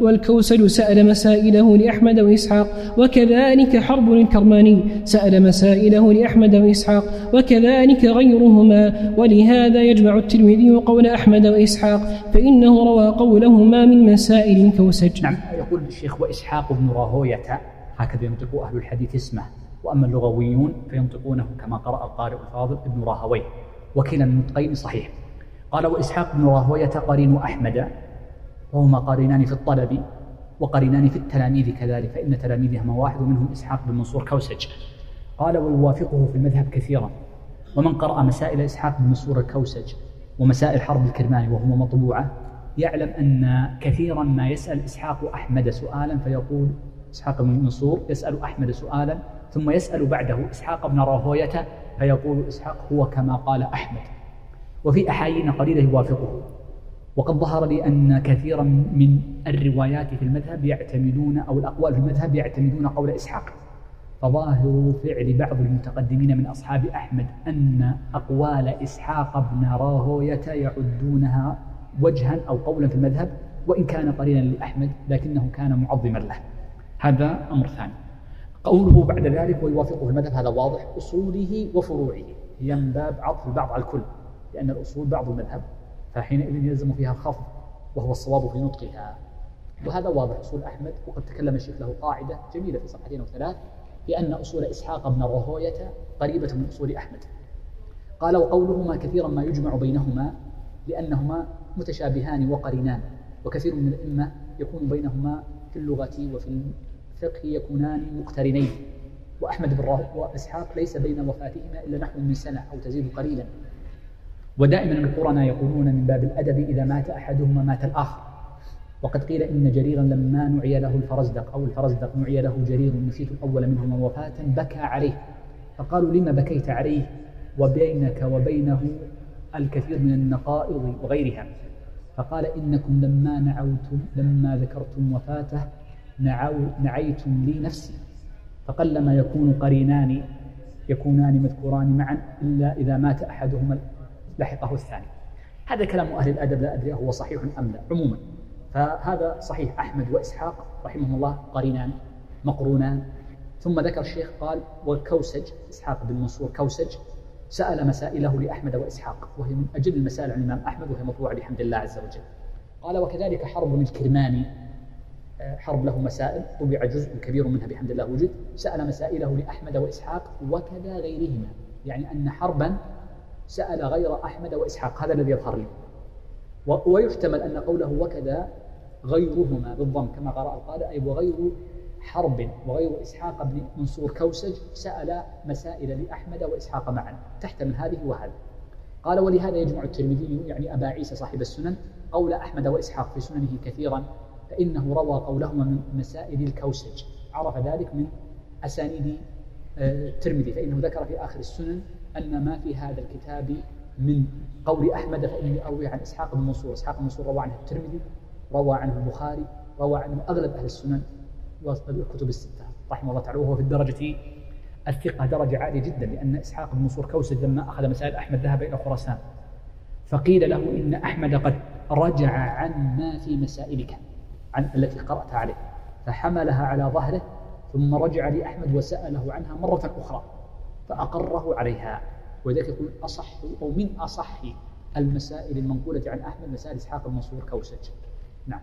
والكوسل سأل مسائله لأحمد وإسحاق وكذلك حرب الكرماني سأل مسائله لأحمد وإسحاق وكذلك غيرهما ولهذا يجمع الترمذي قول أحمد وإسحاق فإنه روى قولهما من مسائل الكوسج نعم. يقول الشيخ وإسحاق بن راهوية هكذا ينطق أهل الحديث اسمه وأما اللغويون فينطقونه كما قرأ القارئ الفاضل ابن راهوية. وكلا النطقين صحيح. قال وإسحاق بن راهوية قرين أحمد وهما قارنان في الطلب وقرينان في التلاميذ كذلك فإن تلاميذهما واحد ومنهم إسحاق بن منصور كوسج. قال ويوافقه في المذهب كثيرا. ومن قرأ مسائل إسحاق بن منصور الكوسج ومسائل حرب الكرماني وهما مطبوعة يعلم أن كثيرا ما يسأل إسحاق أحمد سؤالا فيقول إسحاق بن منصور يسأل أحمد سؤالا ثم يسأل بعده إسحاق بن راهوية فيقول إسحاق هو كما قال أحمد. وفي أحايين قليلة يوافقه. وقد ظهر لي أن كثيرا من الروايات في المذهب يعتمدون أو الأقوال في المذهب يعتمدون قول إسحاق. فظاهر فعل بعض المتقدمين من أصحاب أحمد أن أقوال إسحاق بن راهوية يعدونها وجها أو قولا في المذهب وإن كان قليلا لأحمد لكنه كان معظما له. هذا أمر ثاني. قوله بعد ذلك ويوافقه المذهب هذا واضح أصوله وفروعه. هي من باب عطف البعض على الكل لأن الأصول بعض المذهب فحينئذ يلزم فيها الخفض وهو الصواب في نطقها. وهذا واضح أصول أحمد وقد تكلم الشيخ له قاعدة جميلة في صفحتين أو ثلاث بأن أصول إسحاق بن راهوية قريبة من أصول أحمد. قال وقولهما كثيرا ما يجمع بينهما لأنهما متشابهان وقرينان وكثير من الأئمة يكون بينهما في اللغة وفي الفقه يكونان مقترنين. وأحمد بن وإسحاق ليس بين وفاتهما إلا نحو من سنة أو تزيد قليلا. ودائما القرناء يقولون من باب الأدب إذا مات أحدهما مات الآخر. وقد قيل إن جريرا لما نعي له الفرزدق أو الفرزدق نعي له جرير نسيت الأول منهما وفاة بكى عليه. فقالوا لما بكيت عليه؟ وبينك وبينه الكثير من النقائض وغيرها. فقال إنكم لما نعوتم لما ذكرتم وفاته نعو نعيتم لي نفسي. فقلما يكون قرينان يكونان مذكوران معا إلا إذا مات أحدهما. لحقه الثاني. هذا كلام أهل الأدب لا أدري هو صحيح أم لا عموما. فهذا صحيح. أحمد وإسحاق رحمهم الله قرينان مقرونان. ثم ذكر الشيخ قال والكوسج إسحاق بن منصور كوسج سأل مسائله لأحمد وإسحاق وهي من أجل المسائل عن الإمام أحمد وهي مطبوعة بحمد الله عز وجل. قال وكذلك حرب الكرماني آه، حرب له مسائل طبع جزء كبير منها بحمد الله وجد سأل مسائله لأحمد وإسحاق وكذا غيرهما. يعني أن حربا سأل غير أحمد وإسحاق. هذا الذي يظهر لي. ويحتمل أن قوله وكذا غيرهما بالضم كما قرأ القارئ أي وغير حرب وغير إسحاق بن منصور كوسج سأل مسائل لأحمد وإسحاق معا تحتمل هذه وهذه. قال ولهذا يجمع الترمذي يعني أبا عيسى صاحب السنن قول أحمد وإسحاق في سننه كثيرا فإنه روى قولهما من مسائل الكوسج. عرف ذلك من أسانيد آه، الترمذي فإنه ذكر في آخر السنن أن ما في هذا الكتاب من قول أحمد فإني أروي عن إسحاق بن منصور. إسحاق بن منصور روى عنه الترمذي روى عنه البخاري روى عنه أغلب أهل السنن. والكتب الستة. رحمه الله تعالى وهو في الدرجة الثقة درجة عالية جدا لأن إسحاق بن منصور كوسج لما أخذ مسائل أحمد ذهب إلى خراسان فقيل له إن أحمد قد رجع عن ما في مسائلك عن التي قرأت عليه فحملها على ظهره ثم رجع لأحمد وسأله عنها مرة أخرى فأقره عليها. وذلك يقول أصح أو من أصح المسائل المنقولة عن أحمد مسائل إسحاق المنصور كوسج نعم.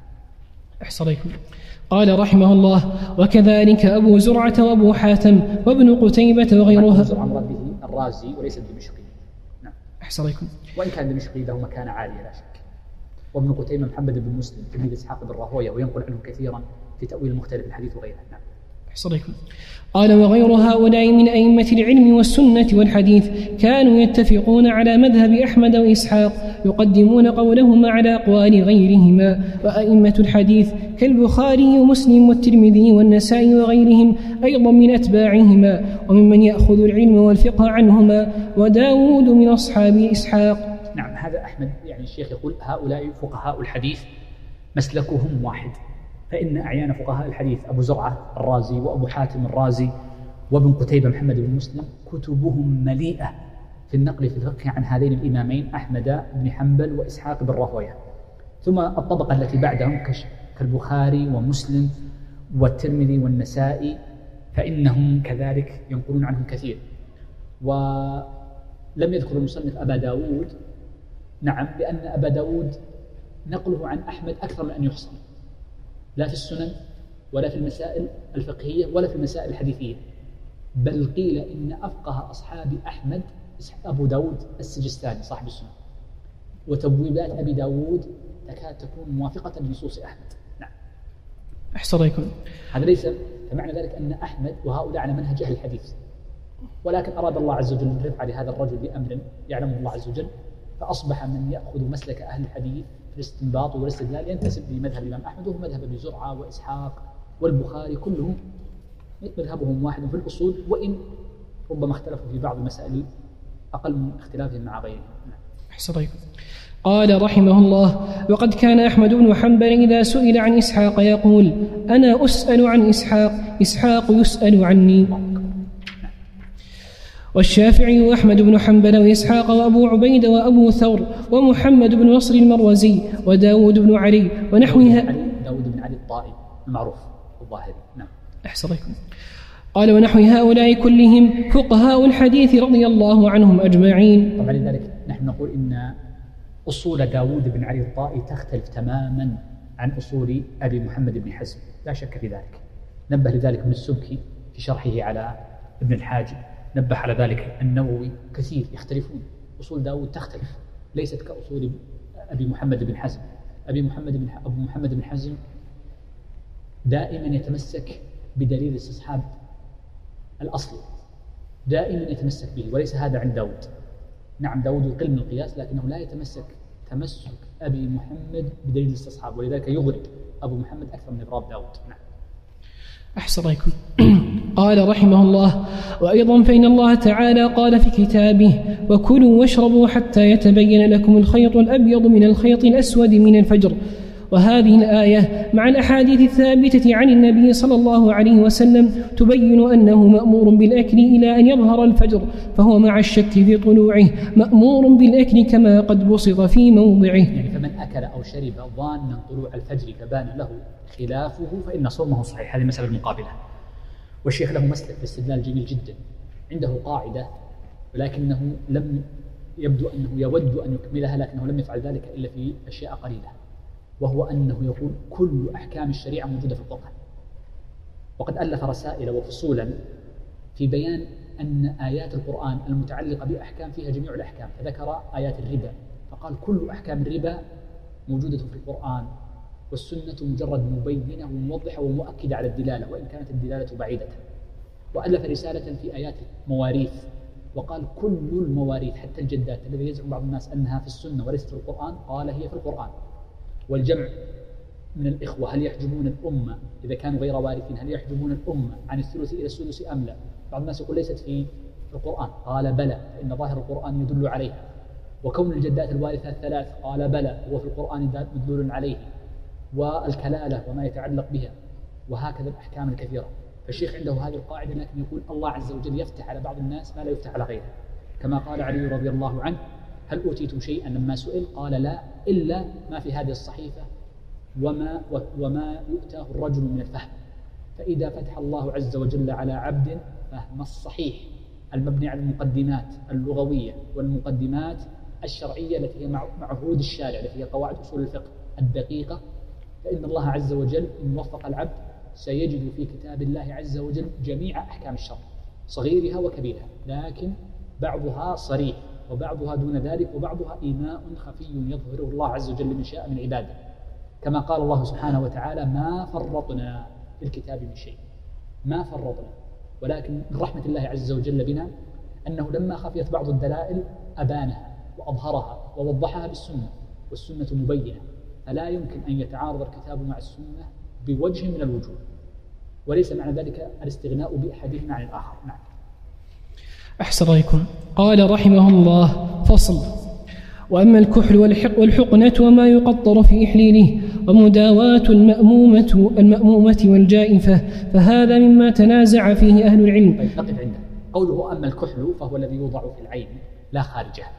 أحصريكم قال رحمه الله وكذلك أبو زرعة وأبو حاتم وابن قتيبة وغيرها. الرازي وليس الدمشقي نعم. أحصريكم وإن كان الدمشقي له مكانة عالية لا شك. وابن قتيبة محمد بن مسلم تلميذ إسحاق بن راهوية وينقل عنه كثيرا في تأويل مختلف الحديث وغيره. نعم. أحصريكم قال وغير هؤلاء من أئمة العلم والسنة والحديث كانوا يتفقون على مذهب أحمد وإسحاق يقدمون قولهما على أقوال غيرهما وأئمة الحديث كالبخاري ومسلم والترمذي والنسائي وغيرهم أيضا من أتباعهما وممن يأخذ العلم والفقه عنهما وداود من أصحاب إسحاق. نعم هذا أحمد يعني الشيخ يقول هؤلاء فقهاء الحديث مسلكهم واحد. فإن أعيان فقهاء الحديث أبو زرعة الرازي وأبو حاتم الرازي وابن قتيبة محمد بن مسلم كتبهم مليئة في النقل في الفقه عن هذين الإمامين أحمد بن حنبل وإسحاق بن راهويه ثم الطبقة التي بعدهم كالبخاري ومسلم والترمذي والنسائي فإنهم كذلك ينقلون عنهم كثير. ولم يذكر المصنف أبا داود. نعم لأن أبا داود نقله عن أحمد أكثر من أن يحصل. لا في السنن ولا في المسائل الفقهية ولا في المسائل الحديثية. بل قيل إن أفقه أصحاب أحمد أبو داود السجستاني صاحب السنن. وتبويبات أبي داود تكاد تكون موافقة لنصوص أحمد. نعم. أحصريكم هذا ليس فمعنى ذلك أن أحمد وهؤلاء على منهج أهل الحديث. ولكن أراد الله عز وجل الرفع لهذا الرجل بأمر يعلمه الله عز وجل فأصبح من يأخذ مسلك أهل الحديث الاستنباط والاستدلال ينتسب لمذهب الإمام أحمد وهو مذهب ابن زرعة وإسحاق والبخاري كلهم مذهبهم واحد في الأصول وإن ربما اختلفوا في بعض المسائل أقل من اختلافهم مع غيرهم نعم. قال رحمه الله وقد كان أحمد بن حنبل إذا سئل عن إسحاق يقول أنا أسأل عن إسحاق إسحاق يسأل عني والشافعي وأحمد بن حنبل وإسحاق وأبو عبيد وأبو ثور ومحمد بن نصر المروزي وداود بن علي ونحوها داود بن علي الطائي المعروف الظاهري نعم. أحسنكم قال ونحو هؤلاء كلهم فقهاء الحديث رضي الله عنهم أجمعين. طبعا لذلك نحن نقول إن أصول داود بن علي الطائي تختلف تماما عن أصول أبي محمد بن حزم. لا شك في ذلك. نبه لذلك ابن السبكي في شرحه على ابن الحاجب. نبه على ذلك. النووي كثير يختلفون. أصول داود تختلف. ليست كأصول أبي محمد بن حزم. أبي محمد بن أبو محمد بن حزم دائما يتمسك بدليل الاستصحاب الأصلي دائما يتمسك به وليس هذا عند داود. نعم داود يقل من القياس لكنه لا يتمسك تمسك أبي محمد بدليل الاستصحاب ولذلك يغرب أبو محمد أكثر من إغراب داود. نعم. أحسنكم قال رحمه الله وأيضا فإن الله تعالى قال في كتابه وكلوا واشربوا حتى يتبين لكم الخيط الأبيض من الخيط الأسود من الفجر. وهذه الآية مع الأحاديث الثابتة عن النبي صلى الله عليه وسلم تبين أنه مأمور بالأكل إلى أن يظهر الفجر فهو مع الشك في طلوعه مأمور بالأكل كما قد بسط في موضعه. يعني فمن أكل أو شرب ظانا طلوع الفجر فبان له خلافه فإن صومه صحيح. هذه المسألة المقابلة والشيخ له مسلك في استدلال جميل جدا. عنده قاعدة ولكنه لم يبدو أنه يود أن يكملها لكنه لم يفعل ذلك إلا في أشياء قليلة. وهو أنه يقول كل أحكام الشريعة موجودة في القرآن. وقد ألف رسائل وفصولا في بيان أن آيات القرآن المتعلقة بأحكام فيها جميع الأحكام فذكر آيات الربا فقال كل أحكام الربا موجودة في القرآن والسنة مجرد مبينة وموضحة ومؤكدة على الدلالة وإن كانت الدلالة بعيدة. وألف رسالة في آيات مواريث وقال كل المواريث حتى الجدات الذي يزعم بعض الناس أنها في السنة وليست في القرآن قال هي في القرآن. والجمع من الإخوة هل يحجبون الأمة؟ إذا كانوا غير وارثين هل يحجبون الأمة عن الثلث إلى السدس أم لا؟ بعض الناس يقول ليست في القرآن. قال بلى فإن ظاهر القرآن يدل عليها. وكون الجدات الوارثات ثلاث قال بلى هو في القرآن مدلول عليه. والكلالة وما يتعلق بها وهكذا الأحكام الكثيرة. فالشيخ عنده هذه القاعدة لكن يقول الله عز وجل يفتح على بعض الناس ما لا يفتح على غيره. كما قال علي رضي الله عنه هل أوتيتم شيئا؟ لما سئل قال لا إلا ما في هذه الصحيفة وما, وما يؤتاه الرجل من الفهم. فإذا فتح الله عز وجل على عبد فهم الصحيح. المبني على المقدمات اللغوية والمقدمات الشرعية التي هي معهود الشارع التي هي قواعد أصول الفقه الدقيقة. فإن الله عز وجل إن وفق العبد سيجد في كتاب الله عز وجل جميع أحكام الشرع صغيرها وكبيرها. لكن بعضها صريح. وبعضها دون ذلك وبعضها إيماء خفي يظهره الله عز وجل من شاء من عباده. كما قال الله سبحانه وتعالى ما فرطنا في الكتاب من شيء. ما فرطنا. ولكن من رحمة الله عز وجل بنا أنه لما خفيت بعض الدلائل أبانها وأظهرها ووضحها بالسنة والسنة مبينة. فلا يمكن أن يتعارض الكتاب مع السنة بوجه من الوجوه. وليس معنى ذلك الاستغناء بأحدهما عن الآخر. نعم. أحسن رأيكم. قال رحمه الله فصل. وأما الكحل والحقنة وما يقطر في إحليله ومداواة المأمومة المأمومة والجائفة فهذا مما تنازع فيه أهل العلم. طيب نقف عنده قوله أما الكحل فهو الذي يوضع في العين لا خارجها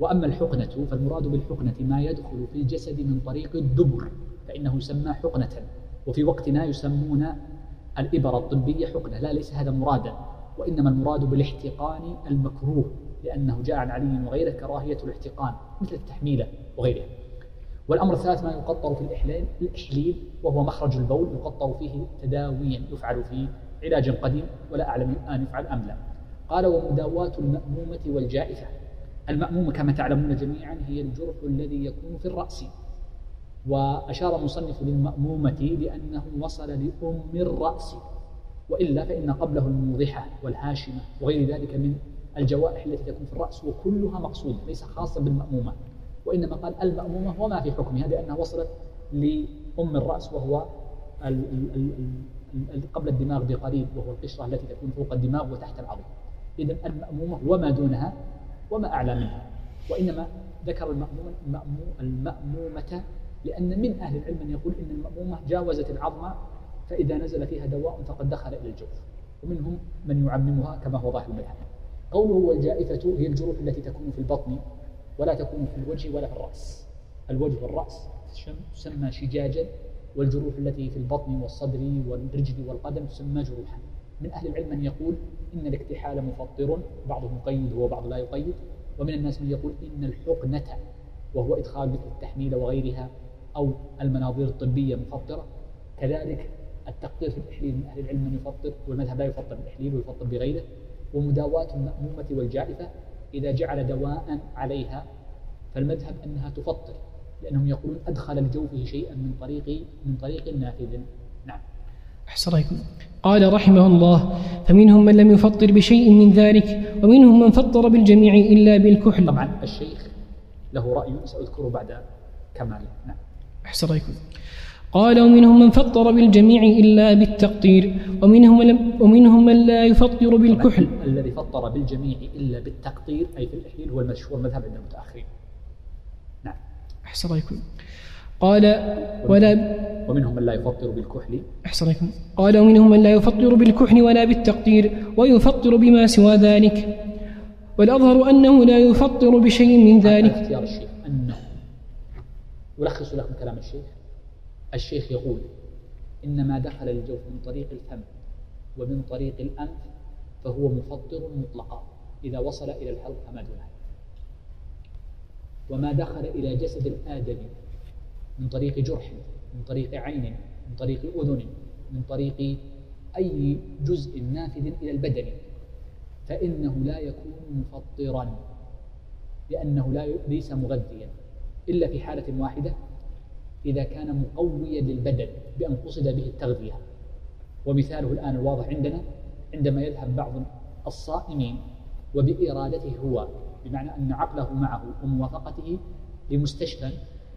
وأما الحقنة فالمراد بالحقنة ما يدخل في الجسد من طريق الدبر فإنه يسمى حقنة. وفي وقتنا يسمون الإبر الطبية حقنة لا ليس هذا مرادا. وإنما المراد بالاحتقان المكروه لأنه جاء عن علي وغيره كراهية الاحتقان مثل التحميلة وغيرها. والأمر الثالث ما يقطر في الإحلال الإحليل وهو مخرج البول يقطر فيه تداويا يفعل في علاج قديم ولا أعلم الآن يفعل أم لا. قال ومداواة المأمومة والجائفة. المأمومة كما تعلمون جميعا هي الجرح الذي يكون في الرأس. وأشار المصنف للمأمومة لأنه وصل لأم الرأس. وإلا فإن قبله الموضحة والهاشمة وغير ذلك من الجوائح التي تكون في الرأس وكلها مقصودة ليس خاصة بالمأمومة. وإنما قال المأمومة وما في حكمها لأنها وصلت لأم الرأس وهو قبل الدماغ بقريب وهو القشرة التي تكون فوق الدماغ وتحت العظم إذا المأمومة وما دونها وما أعلى منها. وإنما ذكر المأمومة لأن من أهل العلم من يقول إن المأمومة جاوزت العظم فإذا نزل فيها دواء فقد دخل إلى الجوف ومنهم من يعممها كما هو ظاهر المذهب قوله والجائفة هي الجروح التي تكون في البطن ولا تكون في الوجه ولا في الرأس. الوجه والرأس تسمى شجاجا والجروح التي في البطن والصدر والرجل والقدم تسمى جروحا. من أهل العلم من يقول إن الاكتحال مفطر بعضهم يقيد وبعض لا يقيد ومن الناس من يقول إن الحقنة وهو إدخال مثل التحميل وغيرها أو المناظير الطبية مفطرة. كذلك التقطير في الإحليل من أهل العلم من يفطر والمذهب لا يفطر بالإحليل ويفطر بغيره ومداواة المأمومة والجائفة إذا جعل دواء عليها فالمذهب أنها تفطر لأنهم يقولون أدخل لجوفه شيئا من طريق من طريق نافذ. نعم. أحسن قال رحمه الله فمنهم من لم يفطر بشيء من ذلك ومنهم من فطر بالجميع إلا بالكحل. طبعا الشيخ له رأي سأذكره بعد كمال نعم. أحسن رأيكم. قال ومنهم من فطر بالجميع إلا بالتقطير ومنهم من ومنهم من لا يفطر بالكحل. الذي فطر بالجميع إلا بالتقطير أي في الإحليل هو المشهور مذهب عند المتأخرين. نعم. أحسن رأيكم. قال ولا ومنهم من لا يفطر بالكحل. أحسن رأيكم. قال ومنهم من لا يفطر بالكحل ولا بالتقطير ويفطر بما سوى ذلك. والأظهر أنه لا يفطر بشيء من ذلك. اختيار الشيخ أنه ألخص لكم كلام الشيخ. الشيخ يقول إن ما دخل الجوف من طريق الفم ومن طريق الأنف فهو مفطر مطلقا إذا وصل إلى الحلق فما دونها وما دخل إلى جسد الآدمي من طريق جرح من طريق عين من طريق أذن من طريق أي جزء نافذ إلى البدن فإنه لا يكون مفطرا لأنه لا ليس مغذيا إلا في حالة واحدة إذا كان مقويا للبدن بأن قصد به التغذية. ومثاله الآن الواضح عندنا عندما يذهب بعض الصائمين وبإرادته هو بمعنى أن عقله معه وموافقته لمستشفى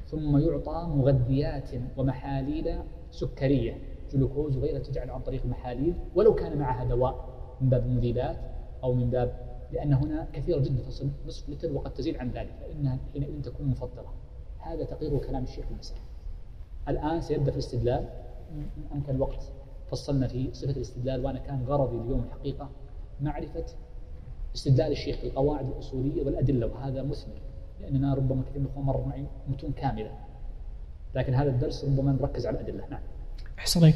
ثم يعطى مغذيات ومحاليل سكرية. جلوكوز وغيرها تجعل عن طريق المحاليل ولو كان معها دواء من باب المذيبات أو من باب لأن هنا كثيرة جدا تصل نصف لتر وقد تزيد عن ذلك فإنها حينئذ تكون مفضلة. هذا تقرير كلام الشيخ في المسألة. الآن سيبدأ في الاستدلال. إن أمكن الوقت فصلنا في صفة الاستدلال وأنا كان غرضي اليوم الحقيقة معرفة استدلال الشيخ في القواعد الأصولية والأدلة وهذا مثمر لأننا ربما كثير من الأخوة مر معي متون كاملة. لكن هذا الدرس ربما نركز على الأدلة. نعم. أحسن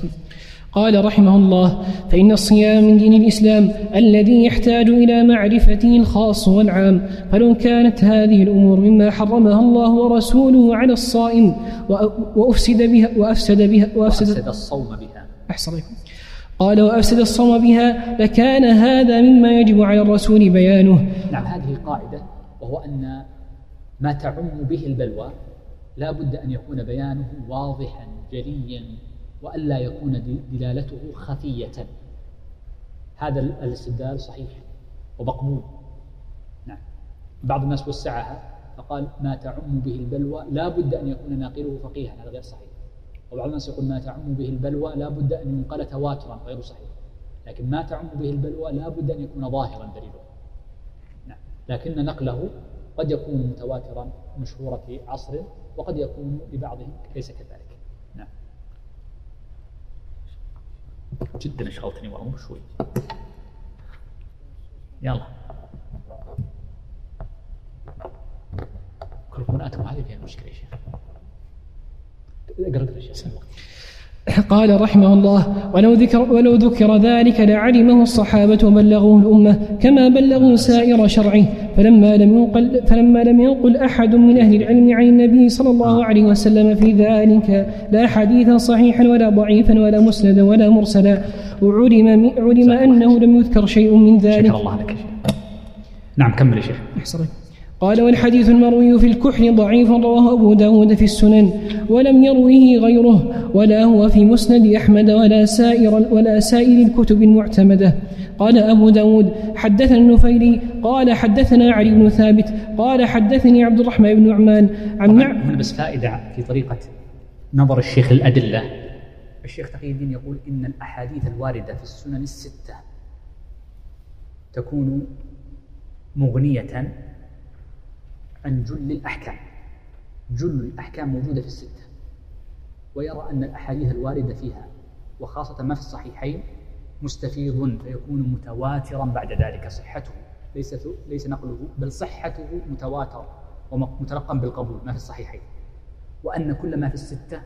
قال رحمه الله فإن الصيام من دين الإسلام الذي يحتاج إلى معرفته الخاص والعام فلو كانت هذه الأمور مما حرمها الله ورسوله على الصائم وأفسد بها وأفسد بها وأفسد, وأفسد الصوم بها. أحسن قال وأفسد الصوم بها لكان هذا مما يجب على الرسول بيانه. نعم هذه قاعدة وهو أن ما تعم به البلوى لا بد أن يكون بيانه واضحا جليا. وألا يكون دلالته خفية. هذا الاستدلال صحيح ومقبول. نعم. بعض الناس وسعها فقال ما تعم به البلوى لا بد أن يكون ناقله فقيها. هذا غير صحيح. وبعض الناس يقول ما تعم به البلوى لا بد أن ينقل تواترا غير صحيح. لكن ما تعم به البلوى لا بد أن يكون ظاهرا دليله. نعم. لكن نقله قد يكون متواترا مشهورا في عصر وقد يكون لبعضهم ليس كذلك نعم جدا اشغلتني والله شوي. يلا. كلكم اتوا هذه فيها مشكلة يا شيخ. اقرا اقرا يا شيخ قال رحمه الله ولو ذكر, ولو ذكر ذلك لعلمه الصحابة وبلغوه الأمة كما بلغوا سائر شرعه. فلما لم ينقل, فلما لم ينقل أحد من أهل العلم عن النبي صلى الله عليه وسلم في ذلك لا حديثا صحيحا ولا ضعيفا ولا مسندا ولا مرسلا. وعلم علم أنه لم يذكر شيء من ذلك. شكر الله لك نعم كمل يا شيخ. قال والحديث المروي في الكحل ضعيف رواه أبو داود في السنن ولم يروه غيره ولا هو في مسند أحمد ولا سائر, ولا سائر الكتب المعتمدة. قال أبو داود حدثنا النفيلي قال حدثنا علي بن ثابت قال حدثني عبد الرحمن بن نعمان عن هنا بس فائدة في طريقة نظر الشيخ الأدلة. الشيخ تقي الدين يقول إن الأحاديث الواردة في السنن الستة تكون مغنية عن جل الأحكام جل الأحكام موجودة في الستة. ويرى أن الأحاديث الواردة فيها وخاصة ما في الصحيحين مستفيض فيكون متواترا بعد ذلك. صحته ليس ليس نقله بل صحته متواتر ومتلقى بالقبول. ما في الصحيحين. وأن كل ما في الستة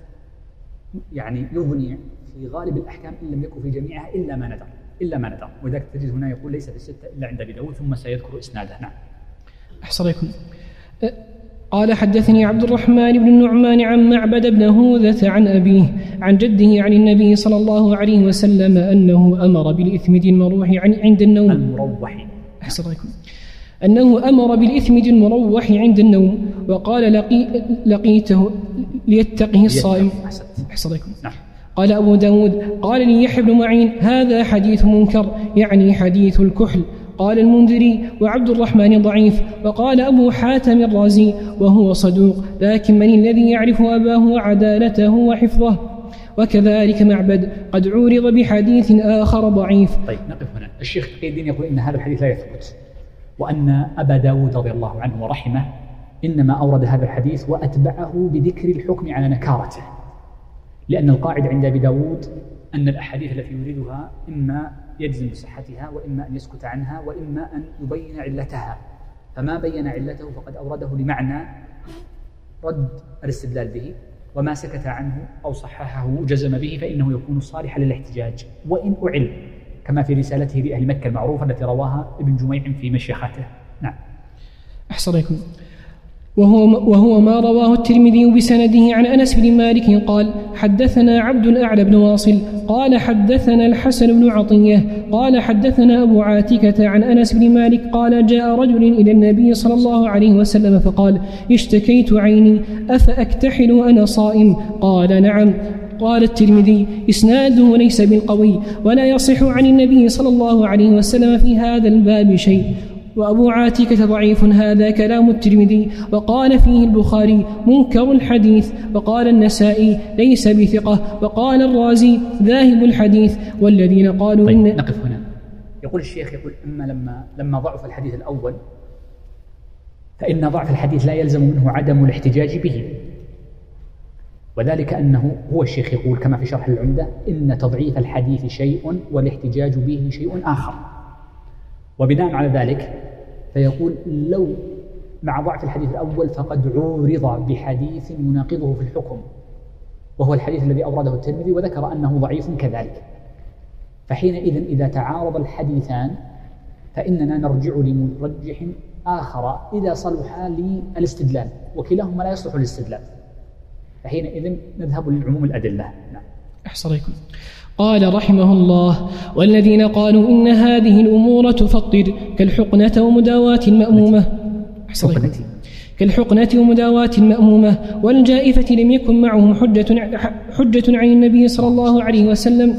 يعني يغني في غالب الأحكام إن لم يكن في جميعها إلا ما ندر. إلا ما ندر. ولذلك تجد هنا يقول ليس في الستة إلا عند أبي داود ثم سيذكر إسناده. نعم. أحسن عليكم قال حدثني عبد الرحمن بن النعمان عن معبد بن هوذة عن أبيه عن جده عن النبي صلى الله عليه وسلم أنه أمر بالإثم المروح عند النوم. المروح. أحسن عليكم. أنه أمر بالإثم المروح عند النوم وقال لقي لقيته ليتقه الصائم. أحسن. عليكم. نعم. قال أبو داود قال لي يحيى بن معين هذا حديث منكر يعني حديث الكحل. قال المنذري وعبد الرحمن ضعيف وقال أبو حاتم الرازي وهو صدوق لكن من الذي يعرف أباه وعدالته وحفظه؟ وكذلك معبد قد عورض بحديث آخر ضعيف. طيب نقف هنا. الشيخ تقي الدين يقول إن هذا الحديث لا يثبت وأن أبا داود رضي الله عنه ورحمه إنما أورد هذا الحديث وأتبعه بذكر الحكم على نكارته لأن القاعدة عند أبي داود أن الأحاديث التي يريدها إما يجزم بصحتها وإما أن يسكت عنها وإما أن يبين علتها. فما بين علته فقد أورده لمعنى رد الاستدلال به وما سكت عنه أو صححه جزم به فإنه يكون صالحا للاحتجاج. وإن أعل كما في رسالته لأهل مكة المعروفة التي رواها ابن جميع في مشيخته. نعم. أحسن عليكم وهو, وهو ما رواه الترمذي بسنده عن أنس بن مالك قال حدثنا عبد الأعلى بن واصل قال حدثنا الحسن بن عطية قال حدثنا أبو عاتكة عن أنس بن مالك قال جاء رجل إلى النبي صلى الله عليه وسلم فقال اشتكيت عيني أفأكتحل وأنا صائم؟ قال نعم. قال الترمذي إسناده ليس بالقوي ولا يصح عن النبي صلى الله عليه وسلم في هذا الباب شيء. وأبو عاتكة ضعيف هذا كلام الترمذي وقال فيه البخاري منكر الحديث وقال النسائي ليس بثقة وقال الرازي ذاهب الحديث والذين قالوا طيب إن نقف هنا. يقول الشيخ يقول أما لما لما ضعف الحديث الأول فإن ضعف الحديث لا يلزم منه عدم الاحتجاج به. وذلك أنه هو الشيخ يقول كما في شرح العمدة إن تضعيف الحديث شيء والاحتجاج به شيء آخر. وبناء على ذلك فيقول لو مع ضعف الحديث الأول فقد عورض بحديث يناقضه في الحكم وهو الحديث الذي أورده الترمذي وذكر أنه ضعيف كذلك. فحينئذ إذا تعارض الحديثان فإننا نرجع لمرجح آخر إذا صلح للاستدلال وكلاهما لا يصلح للاستدلال. فحينئذ نذهب للعموم الأدلة. نعم. أحصركم قال رحمه الله والذين قالوا إن هذه الأمور تفطر كالحقنة ومداواة المأمومة حقنة. كالحقنة ومداواة المأمومة والجائفة لم يكن معهم حجة, حجة عن النبي صلى الله عليه وسلم.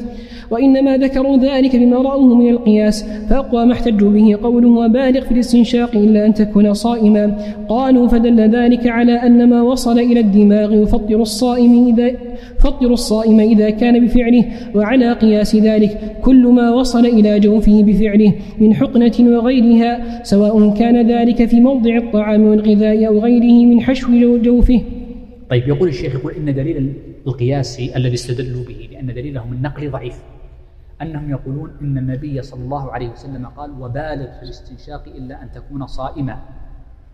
وإنما ذكروا ذلك بما رأوه من القياس فأقوى ما احتجوا به قوله وبالغ في الاستنشاق إلا أن تكون صائما. قالوا فدل ذلك على أن ما وصل إلى الدماغ يفطر الصائم إذا فطر الصائم إذا كان بفعله وعلى قياس ذلك كل ما وصل إلى جوفه بفعله من حقنة وغيرها سواء كان ذلك في موضع الطعام والغذاء أو غيره من حشو جوفه. طيب يقول الشيخ يقول إن دليل القياس الذي استدلوا به لأن دليلهم النقل ضعيف. أنهم يقولون إن النبي صلى الله عليه وسلم قال وبالغ في الاستنشاق إلا أن تكون صائما.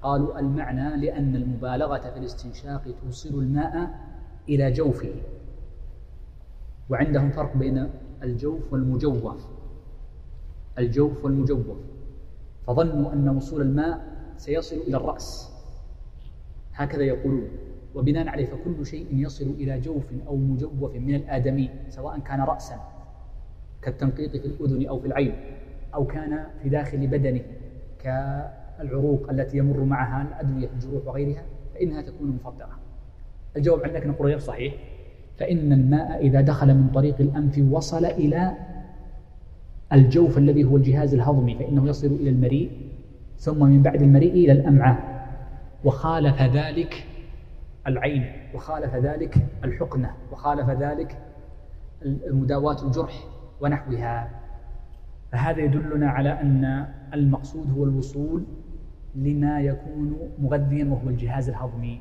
قالوا المعنى لأن المبالغة في الاستنشاق توصل الماء إلى جوفه. وعندهم فرق بين الجوف والمجوف. الجوف والمجوف. فظنوا أن وصول الماء سيصل إلى الرأس. هكذا يقولون. وبناء عليه فكل شيء يصل إلى جوف أو مجوف من الآدمي سواء كان رأسا. كالتنقيط في الأذن أو في العين أو كان في داخل بدنه كالعروق التي يمر معها الأدوية الجروح وغيرها فإنها تكون مفطرة الجواب عندك نقول غير صحيح. فإن الماء إذا دخل من طريق الأنف وصل إلى الجوف الذي هو الجهاز الهضمي فإنه يصل إلى المريء ثم من بعد المريء إلى الأمعاء. وخالف ذلك العين وخالف ذلك الحقنة وخالف ذلك مداواة الجرح ونحوها. فهذا يدلنا على أن المقصود هو الوصول لما يكون مغذيا وهو الجهاز الهضمي.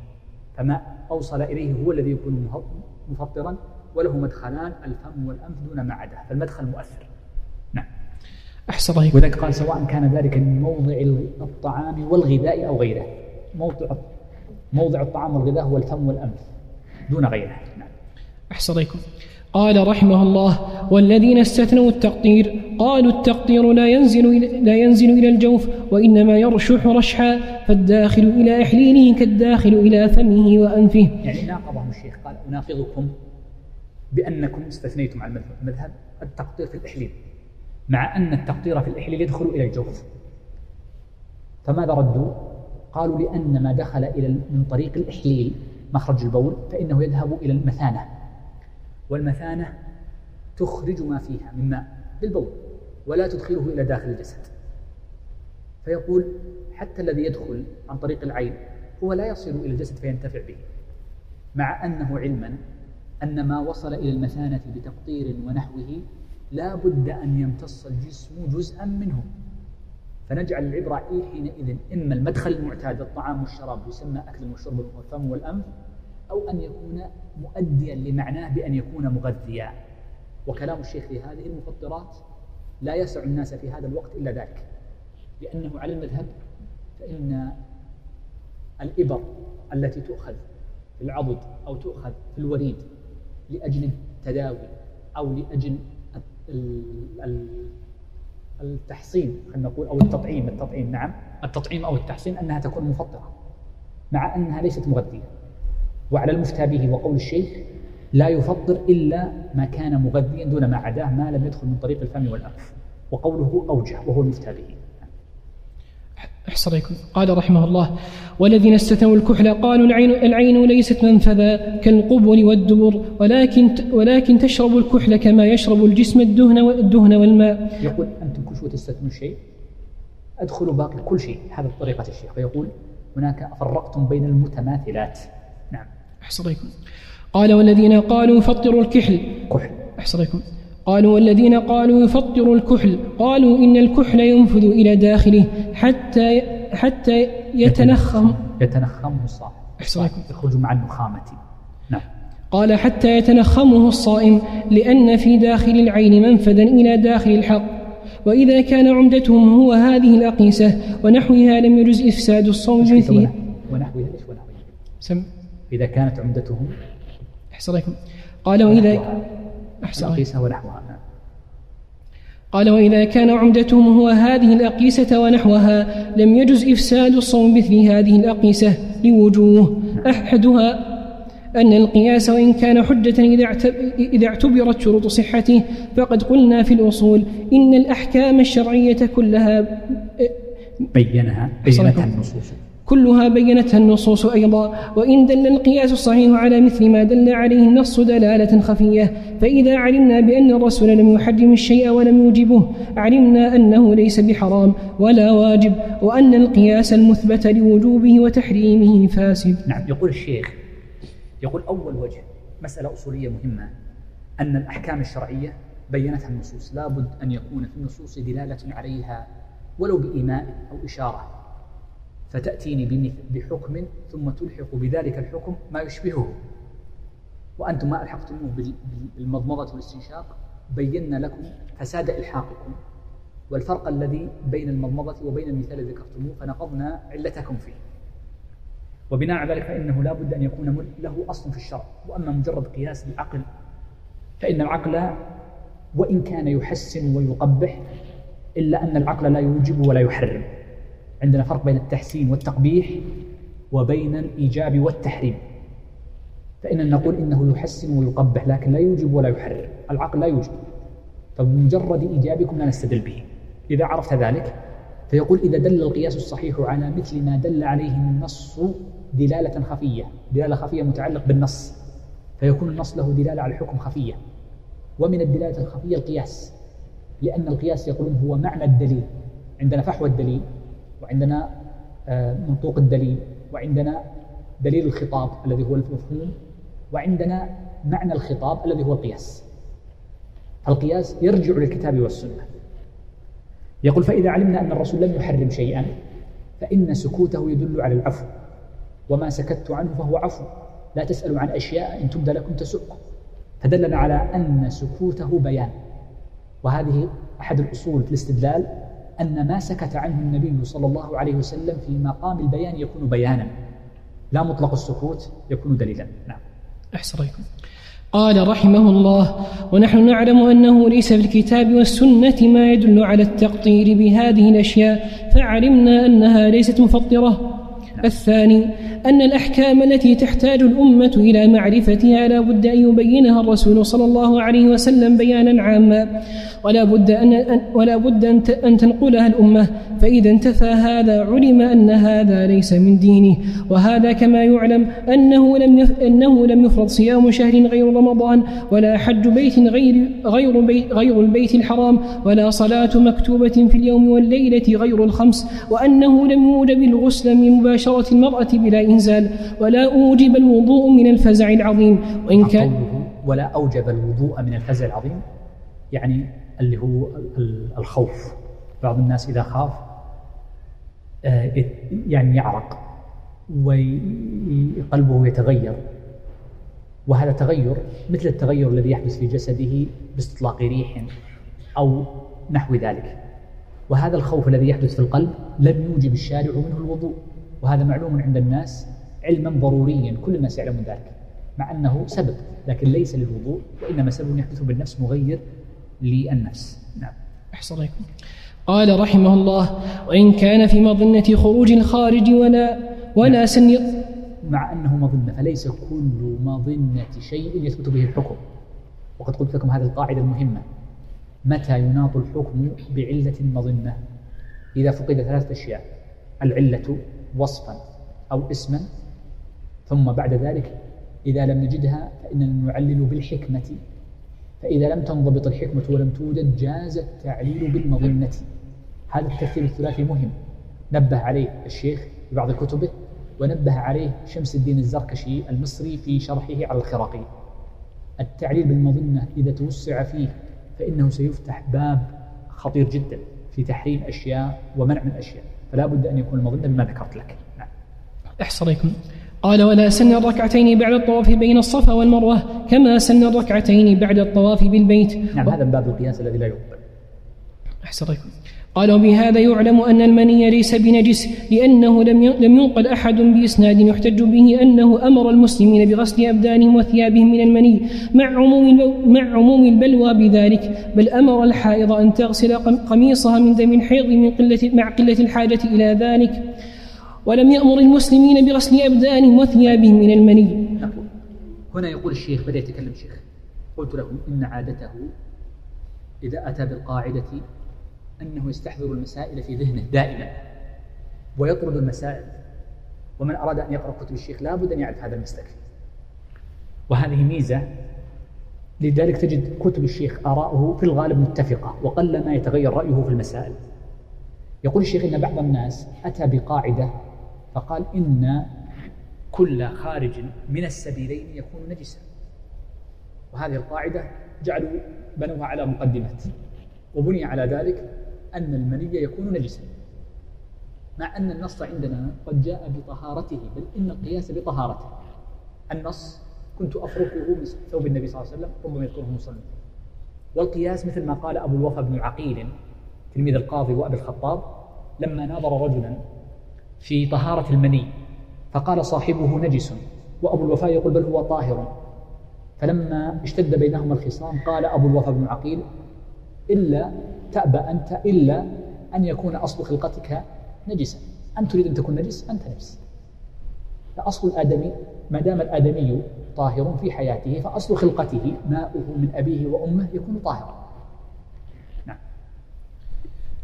فما أوصل إليه هو الذي يكون مفطرا وله مدخلان الفم والأنف دون ما عداه فالمدخل مؤثر. نعم. أحسن الله وذلك قال سواء كان ذلك من موضع الطعام والغذاء أو غيره. موضع موضع الطعام والغذاء هو الفم والأنف دون غيره. نعم. أحسن عليكم قال رحمه الله والذين استثنوا التقطير قالوا التقطير لا ينزل لا ينزل إلى الجوف وإنما يرشح رشحا فالداخل إلى إحليله كالداخل إلى فمه وأنفه. يعني ناقضهم الشيخ قال أناقضكم بأنكم استثنيتم عن المذهب. التقطير في الإحليل مع أن التقطير في الإحليل يدخل إلى الجوف. فماذا ردوا؟ قالوا لأن ما دخل إلى من طريق الإحليل مخرج البول فإنه يذهب إلى المثانة. والمثانة تخرج ما فيها من ماء بالبول ولا تدخله إلى داخل الجسد. فيقول حتى الذي يدخل عن طريق العين هو لا يصل إلى الجسد فينتفع به مع أنه علما أن ما وصل إلى المثانة بتقطير ونحوه لا بد أن يمتص الجسم جزءا منه فنجعل العبرة حينئذ إما المدخل المعتاد الطعام والشراب يسمى أكل وشرب والفم والأنف أو أن يكون مؤديا لمعناه بأن يكون مغذيا. وكلام الشيخ في هذه المفطرات لا يسع الناس في هذا الوقت إلا ذلك لأنه على المذهب فإن الإبر التي تؤخذ في العضد أو تؤخذ في الوريد لأجل التداوي أو لأجل التحصين خلينا نقول أو التطعيم التطعيم نعم. التطعيم أو التحصين أنها تكون مفطرة مع أنها ليست مغذية. وعلى المفتى به وقول الشيخ لا يفطر إلا ما كان مغذيا دون ما عداه ما لم يدخل من طريق الفم والأنف. وقوله أوجه وهو المفتى به. أحسن عليكم قال رحمه الله والذين استثنوا الكحل قالوا العين, العين ليست منفذا كالقبل والدبر ولكن ولكن تشرب الكحل كما يشرب الجسم الدهن والدهن والماء. يقول أنتم كل شوي تستثنوا شيء أدخلوا باقي كل شيء. هذا طريقة الشيخ. فيقول هناك فرقتم بين المتماثلات. نعم. أحسن قال والذين قالوا فطروا الكحل. كحل. أحسن قالوا والذين قالوا يفطروا الكحل. قالوا إن الكحل ينفذ إلى داخله حتى حتى يتنخم. يتنخمه الصائم. أحسن يخرج مع النخامة. نعم. قال حتى يتنخمه الصائم لأن في داخل العين منفذا إلى داخل الحق وإذا كان عمدتهم هو هذه الأقيسة ونحوها لم يجز إفساد الصوم فيه. ونحوها؟ إيش ونحوها؟ سم إذا كانت عمدتهم. أحسن قال وإذا أحسن الأقيسة ونحوها. نعم. قال وإذا كان عمدتهم هو هذه الأقيسة ونحوها لم يجز إفساد الصوم مثل هذه الأقيسة لوجوه. أحدها أن القياس وإن كان حجة إذا اعتبرت شروط صحته فقد قلنا في الأصول إن الأحكام الشرعية كلها بينها بينتها النصوص. كلها بينتها النصوص أيضا وإن دل القياس الصحيح على مثل ما دل عليه النص دلالة خفية فإذا علمنا بأن الرسول لم يحرم الشيء ولم يوجبه علمنا أنه ليس بحرام ولا واجب وأن القياس المثبت لوجوبه وتحريمه فاسد. نعم يقول الشيخ يقول أول وجه مسألة أصولية مهمة أن الأحكام الشرعية بينتها النصوص لابد أن يكون في النصوص دلالة عليها ولو بإيماء أو إشارة. فتأتيني بحكم ثم تلحق بذلك الحكم ما يشبهه. وأنتم ما ألحقتموه بالمضمضة والاستنشاق. بينا لكم فساد إلحاقكم. والفرق الذي بين المضمضة وبين المثال الذي ذكرتموه فنقضنا علتكم فيه. وبناء على ذلك فإنه لا بد أن يكون له أصل في الشرع. وأما مجرد قياس العقل فإن العقل وإن كان يحسن ويقبح إلا أن العقل لا يوجب ولا يحرم. عندنا فرق بين التحسين والتقبيح وبين الإيجاب والتحريم. فإن نقول إنه يحسن ويقبح لكن لا يوجب ولا يحرم العقل لا يوجب. فبمجرد إيجابكم لا نستدل به. إذا عرفت ذلك فيقول إذا دل القياس الصحيح على مثل ما دل عليه النص دلالة خفية. دلالة خفية متعلق بالنص. فيكون النص له دلالة على الحكم خفية. ومن الدلالة الخفية القياس. لأن القياس يقولون هو معنى الدليل. عندنا فحوى الدليل. وعندنا آه، منطوق الدليل وعندنا دليل الخطاب الذي هو المفهوم وعندنا معنى الخطاب الذي هو القياس. القياس يرجع للكتاب والسنة. يقول فإذا علمنا أن الرسول لم يحرم شيئا فإن سكوته يدل على العفو وما سكت عنه فهو عفو. لا تسألوا عن أشياء إن تبدى لكم تسؤكم. فدلنا على أن سكوته بيان. وهذه أحد الأصول في الاستدلال أن ما سكت عنه النبي صلى الله عليه وسلم في مقام البيان يكون بيانا. لا مطلق السكوت يكون دليلا. نعم. أحسن رأيكم. قال رحمه الله ونحن نعلم أنه ليس في الكتاب والسنة ما يدل على التقطير بهذه الأشياء فعلمنا أنها ليست مفطرة. الثاني أن الأحكام التي تحتاج الأمة إلى معرفتها لا بد أن يبينها الرسول صلى الله عليه وسلم بيانا عاما. ولا بد أن ولا بد أن تنقلها الأمة. فإذا انتفى هذا علم أن هذا ليس من دينه. وهذا كما يعلم أنه لم أنه لم يفرض صيام شهر غير رمضان ولا حج بيت غير غير بيت غير البيت الحرام ولا صلاة مكتوبة في اليوم والليلة غير الخمس وأنه لم يوجب الغسل من مباشرة المرأة بلا إنزال ولا أوجب الوضوء من الفزع العظيم. وإن كان ولا أوجب الوضوء من الفزع العظيم؟ يعني اللي هو الخوف. بعض الناس إذا خاف آه، يعني يعرق وقلبه يتغير. وهذا تغير مثل التغير الذي يحدث في جسده باستطلاق ريح أو نحو ذلك. وهذا الخوف الذي يحدث في القلب لم يوجب الشارع منه الوضوء. وهذا معلوم عند الناس علما ضروريا كل الناس يعلمون ذلك مع أنه سبب لكن ليس للوضوء وإنما سبب يحدث بالنفس مغير للنفس. نعم. أحسن عليكم قال رحمه الله وإن كان في مظنة خروج الخارج ولا ولا نعم. سن مع أنه مظنة فليس كل مظنة شيء يثبت به الحكم. وقد قلت لكم هذه القاعدة المهمة. متى يناط الحكم بعلة مظنة؟ إذا فقد ثلاثة أشياء. العلة وصفا أو اسما. ثم بعد ذلك إذا لم نجدها فإننا نعلل بالحكمة. فإذا لم تنضبط الحكمة ولم توجد جاز التعليل بالمظنة. هذا الترتيب الثلاثي مهم. نبه عليه الشيخ في بعض كتبه ونبه عليه شمس الدين الزركشي المصري في شرحه على الخراقي. التعليل بالمظنة إذا توسع فيه فإنه سيفتح باب خطير جدا في تحريم أشياء ومنع من أشياء. فلا بد أن يكون المظنة بما ذكرت لك. نعم. احصريكم قال ولا سن الركعتين بعد الطواف بين الصفا والمروة كما سن الركعتين بعد الطواف بالبيت. نعم هذا باب القياس الذي لا يقبل. أحسن قال وبهذا يعلم أن المني ليس بنجس لأنه لم لم ينقل أحد بإسناد يحتج به أنه أمر المسلمين بغسل أبدانهم وثيابهم من المني مع عموم مع عموم البلوى بذلك بل أمر الحائض أن تغسل قميصها من دم الحيض من قلة مع قلة الحاجة إلى ذلك. ولم يأمر المسلمين بغسل أبدانهم وثيابهم من المني. هنا يقول الشيخ بدأ يتكلم الشيخ. قلت لكم إن عادته إذا أتى بالقاعدة أنه يستحضر المسائل في ذهنه دائما ويطرد المسائل. ومن أراد أن يقرأ كتب الشيخ لابد أن يعرف هذا المسلك وهذه ميزة. لذلك تجد كتب الشيخ آراؤه في الغالب متفقة وقل ما يتغير رأيه في المسائل. يقول الشيخ إن بعض الناس أتى بقاعدة فقال إن كل خارج من السبيلين يكون نجسا. وهذه القاعدة جعلوا بنوها على مقدمات. وبني على ذلك أن المني يكون نجسا مع أن النص عندنا قد جاء بطهارته بل إن القياس بطهارته. النص كنت أفركه من ثوب النبي صلى الله عليه وسلم ربما يذكره مصنف والقياس مثل ما قال أبو الوفا بن عقيل تلميذ القاضي وأبي الخطاب لما ناظر رجلا في طهارة المني فقال صاحبه نجس وأبو الوفاء يقول بل هو طاهر. فلما اشتد بينهما الخصام قال أبو الوفاء بن عقيل إلا تأبى أنت إلا أن يكون أصل خلقتك نجسا. أنت تريد أن تكون نجس أنت نجس. فأصل الآدمي ما دام الآدمي طاهر في حياته فأصل خلقته ماؤه من أبيه وأمه يكون طاهرا.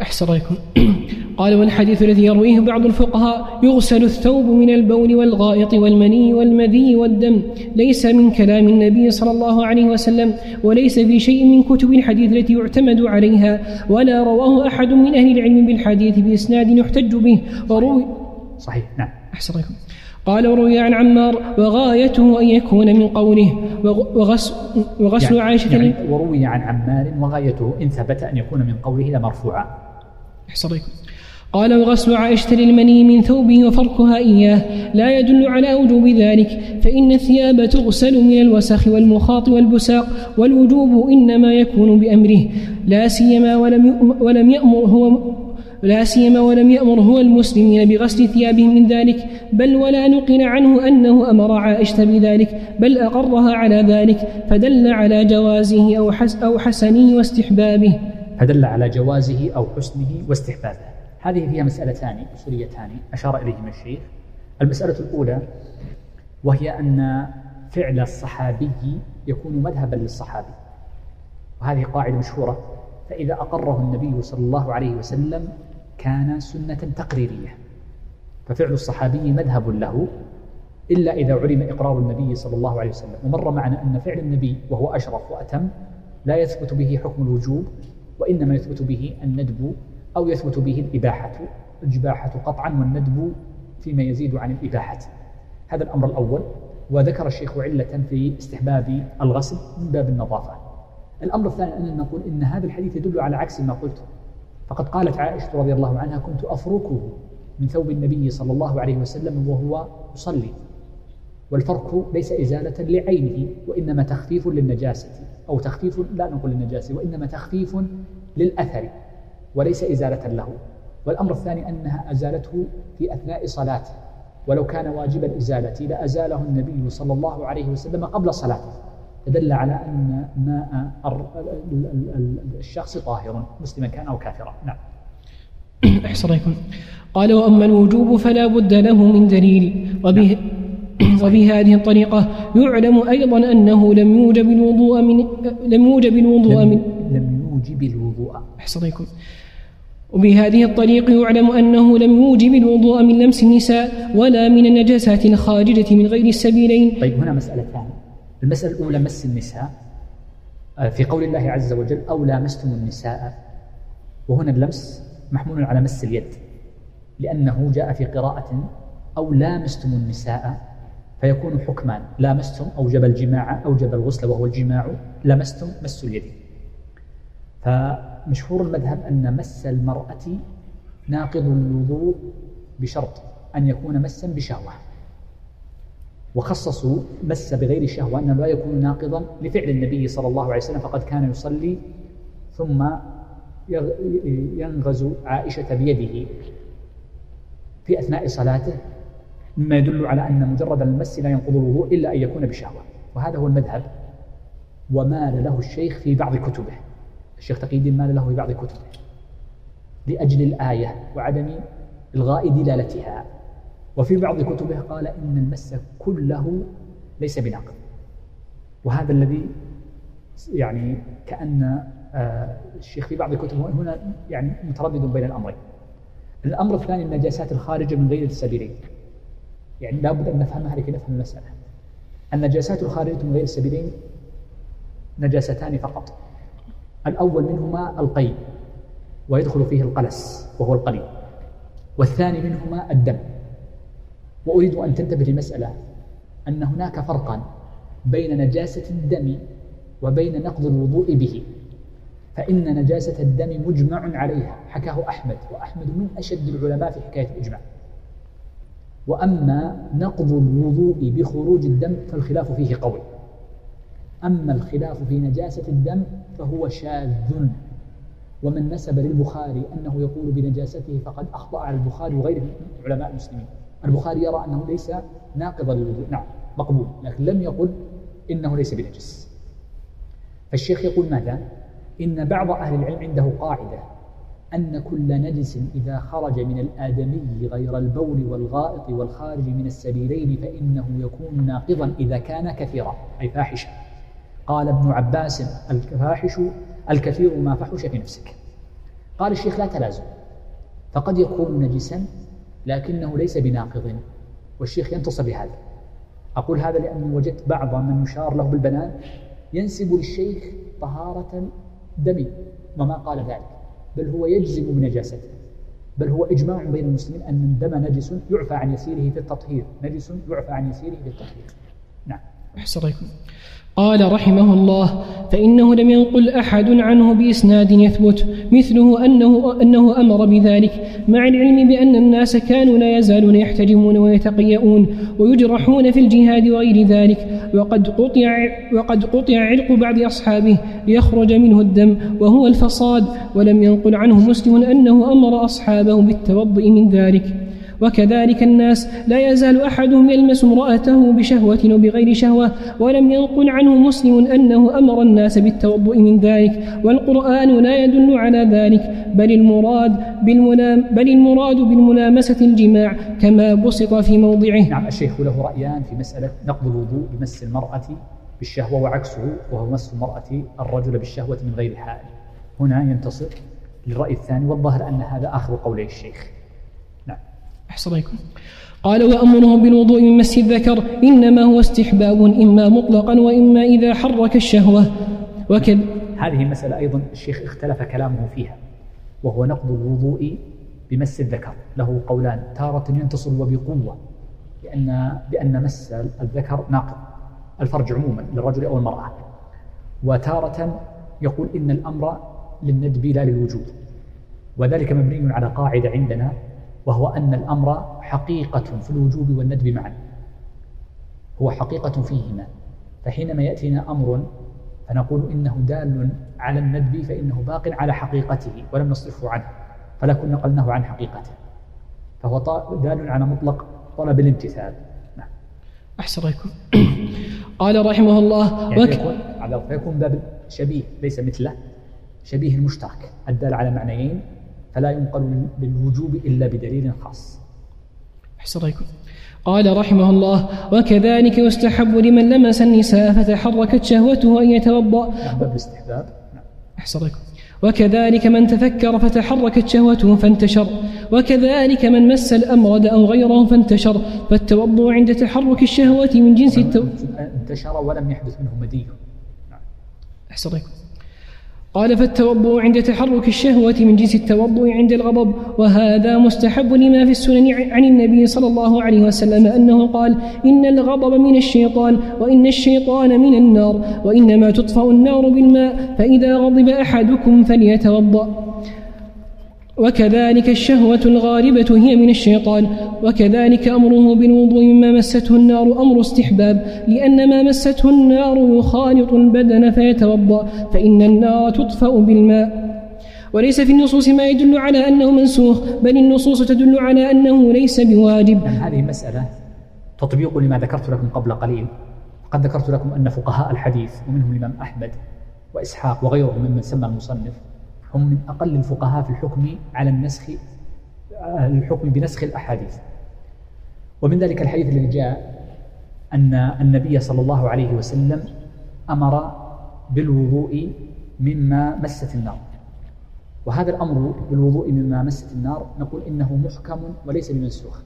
أحسن رأيكم قال والحديث الذي يرويه بعض الفقهاء يغسل الثوب من البول والغائط والمني والمذي والدم. ليس من كلام النبي صلى الله عليه وسلم وليس في شيء من كتب الحديث التي يعتمد عليها ولا رواه أحد من أهل العلم بالحديث بإسناد يحتج به. وروي صحيح. نعم. أحسن رأيكم قال وروي عن عمار وغايته أن يكون من قوله. وغسل, وغسل يعني عائشة يعني وروي عن عمار وغايته إن ثبت أن يكون من قوله لمرفوعا. قال وغسل عائشة للمني من ثوبه وفركها إياه. لا يدل على وجوب ذلك فإن الثياب تغسل من الوسخ والمخاط والبساق والوجوب إنما يكون بأمره. لا سيما ولم ولم يأمر هو لا سيما ولم يأمر هو المسلمين بغسل ثيابهم من ذلك بل ولا نقل عنه أنه أمر عائشة بذلك بل أقرها على ذلك فدل على جوازه أو, حس أو حسنه واستحبابه. فدل على جوازه أو حسنه واستحبابه. هذه فيها مسألتان أصوليتان أشار إليهما الشيخ. المسألة الأولى وهي أن فعل الصحابي يكون مذهبا للصحابي وهذه قاعدة مشهورة. فإذا أقره النبي صلى الله عليه وسلم كان سنة تقريرية ففعل الصحابي مذهب له إلا إذا علم إقرار النبي صلى الله عليه وسلم. ومر معنا أن فعل النبي وهو أشرف وأتم لا يثبت به حكم الوجوب وإنما يثبت به الندب أو يثبت به الإباحة الجباحة قطعا والندب فيما يزيد عن الإباحة. هذا الأمر الأول. وذكر الشيخ علة في استحباب الغسل من باب النظافة. الأمر الثاني أن نقول إن هذا الحديث يدل على عكس ما قلت. فقد قالت عائشة رضي الله عنها كنت أفركه من ثوب النبي صلى الله عليه وسلم وهو يصلي. والفرك ليس إزالة لعينه وإنما تخفيف للنجاسة. أو تخفيف لا نقول للنجاسة وإنما تخفيف للأثر وليس إزالة له. والأمر الثاني أنها أزالته في أثناء صلاته. ولو كان واجب الإزالة لأزاله النبي صلى الله عليه وسلم قبل صلاته. فدل على أن ماء الشخص طاهر مسلما كان أو كافرا. نعم. أحسن قال وأما الوجوب فلا بد له من دليل. وبه وبهذه الطريقة يعلم أيضا أنه لم يوجب الوضوء من لم يوجب الوضوء من لم يوجب الوضوء. أحسن وبهذه الطريق يعلم أنه لم يوجب الوضوء من لمس النساء ولا من النجاسات الخارجة من غير السبيلين. طيب هنا مسألتان المسألة الأولى مس النساء. آه، في قول الله عز وجل أو لامستم النساء. وهنا اللمس محمول على مس اليد لأنه جاء في قراءة أو لامستم النساء. فيكون حكمان لامستم أوجب الجماع أوجب الغسل وهو الجماع لمستم مس اليد. فمشهور المذهب أن مس المرأة ناقض الوضوء بشرط أن يكون مسا بشهوة. وخصصوا مس بغير شهوة أنه لا يكون ناقضا لفعل النبي صلى الله عليه وسلم فقد كان يصلي ثم ينغز عائشة بيده في أثناء صلاته مما يدل على أن مجرد المس لا ينقض الوضوء إلا أن يكون بشهوة. وهذا هو المذهب. ومال له الشيخ في بعض كتبه. الشيخ تقي الدين مال له في بعض كتبه. لأجل الآية وعدم إلغاء دلالتها وفي بعض كتبه قال إن المس كله ليس بناقض. وهذا الذي يعني كأن آه، الشيخ في بعض كتبه هنا يعني متردد بين الأمرين. الأمر الثاني النجاسات الخارجة من غير السبيلين. يعني لابد أن نفهمها لكي نفهم المسألة النجاسات الخارجة من غير السبيلين نجاستان فقط. الأول منهما القيء ويدخل فيه القلس وهو القليل. والثاني منهما الدم. وأريد أن تنتبه لمسألة أن هناك فرقا بين نجاسة الدم وبين نقض الوضوء به. فإن نجاسة الدم مجمع عليها حكاه أحمد وأحمد من أشد العلماء في حكاية الإجماع. وأما نقض الوضوء بخروج الدم فالخلاف فيه قوي. أما الخلاف في نجاسة الدم فهو شاذ. ومن نسب للبخاري أنه يقول بنجاسته فقد أخطأ على البخاري وغيره من علماء المسلمين. البخاري يرى أنه ليس ناقضا للوضوء. نعم مقبول لكن لم يقل إنه ليس بنجس. فالشيخ يقول ماذا؟ إن بعض أهل العلم عنده قاعدة أن كل نجس إذا خرج من الآدمي غير البول والغائط والخارج من السبيلين فإنه يكون ناقضا إذا كان كثيرا أي فاحشا. قال ابن عباس الفاحش الكثير ما فحش في نفسك. قال الشيخ لا تلازم فقد يكون نجسا لكنه ليس بناقض والشيخ ينتصر بهذا. أقول هذا لأني وجدت بعض من يشار له بالبنان ينسب للشيخ طهارة دم وما قال ذلك. بل هو يجزم بنجاسته. بل هو إجماع بين المسلمين أن الدم نجس يعفى عن يسيره في التطهير. نجس يعفى عن يسيره في التطهير. نعم. أحسن قال رحمه الله فإنه لم ينقل أحد عنه بإسناد يثبت مثله أنه, أنه أمر بذلك مع العلم بأن الناس كانوا لا يزالون يحتجمون ويتقيؤون ويجرحون في الجهاد وغير ذلك وقد قطع, وقد قطع علق بعض أصحابه ليخرج منه الدم وهو الفصاد ولم ينقل عنه مسلم أنه أمر أصحابه بالتوضؤ من ذلك. وكذلك الناس لا يزال أحدهم يلمس امرأته بشهوة وبغير شهوة ولم ينقل عنه مسلم أنه أمر الناس بالتوضؤ من ذلك والقرآن لا يدل على ذلك بل المراد بالملام بل المراد بالملامسة الجماع كما بسط في موضعه. نعم الشيخ له رأيان في مسألة نقض الوضوء بمس المرأة بالشهوة وعكسه وهو مس المرأة الرجل بالشهوة من غير حائل. هنا ينتصر للرأي الثاني والظاهر أن هذا آخر قولي الشيخ أحسن قال وأمره بالوضوء من مس الذكر إنما هو استحباب إما مطلقا وإما إذا حرك الشهوة. وكذ. هذه المسألة أيضا الشيخ اختلف كلامه فيها وهو نقض الوضوء بمس الذكر. له قولان تارة ينتصر وبقوة بأن بأن مس الذكر ناقض الفرج عموما للرجل أو المرأة. وتارة يقول إن الأمر للندب لا للوجوب وذلك مبني على قاعدة عندنا وهو أن الأمر حقيقة في الوجوب والندب معا. هو حقيقة فيهما. فحينما يأتينا أمر فنقول إنه دال على الندب فإنه باق على حقيقته ولم نصرفه عنه فلكن نقلناه عن حقيقته. فهو دال على مطلق طلب الامتثال. نعم. أحسن يكون قال رحمه الله يعني. فيكون, فيكون باب شبيه ليس مثله شبيه المشترك الدال على معنيين فلا ينقل بالوجوب إلا بدليل خاص. أحسن قال رحمه الله وكذلك يستحب لمن لمس النساء فتحركت شهوته أن يتوضأ. نعم باب الاستحباب. نعم. أحسن وكذلك من تفكر فتحركت شهوته فانتشر. وكذلك من مس الأمرد أو غيره فانتشر. فالتوضؤ عند تحرك الشهوة من جنس التو... انتشر ولم يحدث منه مدي نعم. أحسن قال فالتوضؤ عند تحرك الشهوة من جنس التوضؤ عند الغضب وهذا مستحب لما في السنن عن النبي صلى الله عليه وسلم أنه قال إن الغضب من الشيطان وإن الشيطان من النار وإنما تطفأ النار بالماء فإذا غضب أحدكم فليتوضأ. وكذلك الشهوة الغالبة هي من الشيطان وكذلك أمره بالوضوء مما مسته النار أمر استحباب لأن ما مسته النار يخالط البدن فيتوضأ فإن النار تطفأ بالماء. وليس في النصوص ما يدل على أنه منسوخ بل النصوص تدل على أنه ليس بواجب. هذه مسألة تطبيق لما ذكرت لكم قبل قليل. قد ذكرت لكم أن فقهاء الحديث ومنهم الإمام أحمد وإسحاق وغيرهم ممن سمى المصنف هم من أقل الفقهاء في الحكم على النسخ الحكم بنسخ الأحاديث. ومن ذلك الحديث الذي جاء أن النبي صلى الله عليه وسلم أمر بالوضوء مما مست النار. وهذا الأمر بالوضوء مما مست النار نقول إنه محكم وليس بمنسوخ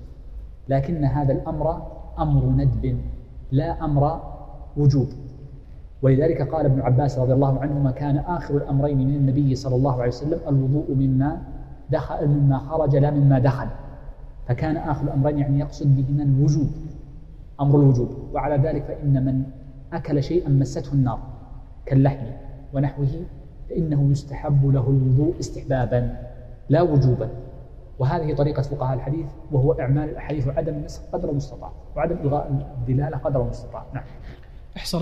لكن هذا الأمر أمر ندب لا أمر وجوب. ولذلك قال ابن عباس رضي الله عنهما كان آخر الأمرين من النبي صلى الله عليه وسلم الوضوء مما دخل مما خرج لا مما دخل. فكان آخر الأمرين يعني يقصد بهما الوجوب أمر الوجوب. وعلى ذلك فإن من أكل شيئا مسته النار كاللحم ونحوه فإنه يستحب له الوضوء استحبابا لا وجوبا. وهذه طريقة فقهاء الحديث وهو إعمال الأحاديث وعدم النسخ قدر المستطاع وعدم إلغاء الدلالة قدر المستطاع. نعم. أحسن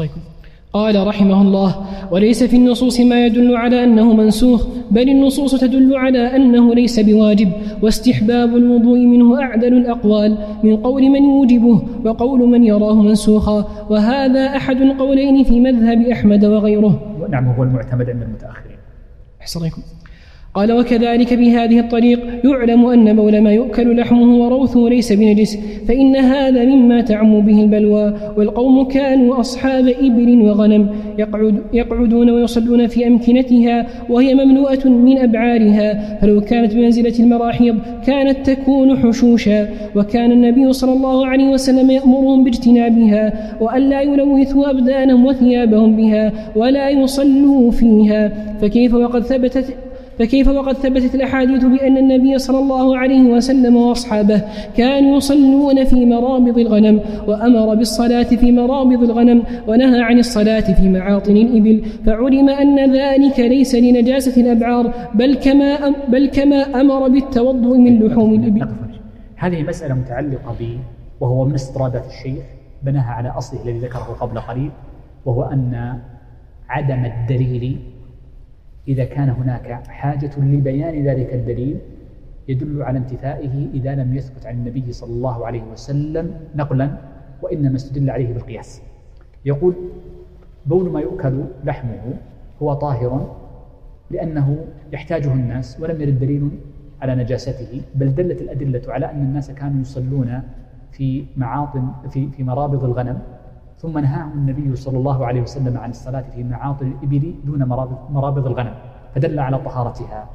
قال رحمه الله وليس في النصوص ما يدل على أنه منسوخ بل النصوص تدل على أنه ليس بواجب واستحباب الوضوء منه أعدل الأقوال من قول من يوجبه وقول من يراه منسوخا وهذا أحد القولين في مذهب أحمد وغيره. نعم هو المعتمد عند المتأخرين. أحسن عليكم قال وكذلك بهذه الطريق يعلم أن بول ما يؤكل لحمه وروثه ليس بنجس فإن هذا مما تعم به البلوى والقوم كانوا أصحاب إبل وغنم يقعد يقعدون ويصلون في أمكنتها وهي مملوءة من أبعارها فلو كانت بمنزلة المراحيض كانت تكون حشوشا وكان النبي صلى الله عليه وسلم يأمرهم باجتنابها وألا يلوثوا أبدانهم وثيابهم بها ولا يصلوا فيها فكيف وقد ثبتت فكيف وقد ثبتت الأحاديث بأن النبي صلى الله عليه وسلم وأصحابه كانوا يصلون في مرابض الغنم وأمر بالصلاة في مرابض الغنم ونهى عن الصلاة في معاطن الإبل فعلم أن ذلك ليس لنجاسة الأبعار بل كما بل كما أمر بالتوضؤ من لحوم الإبل. هذه مسألة متعلقة ب وهو من استرادات الشيخ بناها على أصله الذي ذكره قبل قليل وهو أن عدم الدليل إذا كان هناك حاجة لبيان ذلك الدليل يدل على انتفائه إذا لم يثبت عن النبي صلى الله عليه وسلم نقلا وإنما استدل عليه بالقياس. يقول بول ما يؤكل لحمه هو طاهر لأنه يحتاجه الناس ولم يرد دليل على نجاسته بل دلت الأدلة على أن الناس كانوا يصلون في معاطن في في مرابض الغنم ثم نهاهم النبي صلى الله عليه وسلم عن الصلاة في معاطل الإبل دون مرابض الغنم فدل على طهارتها.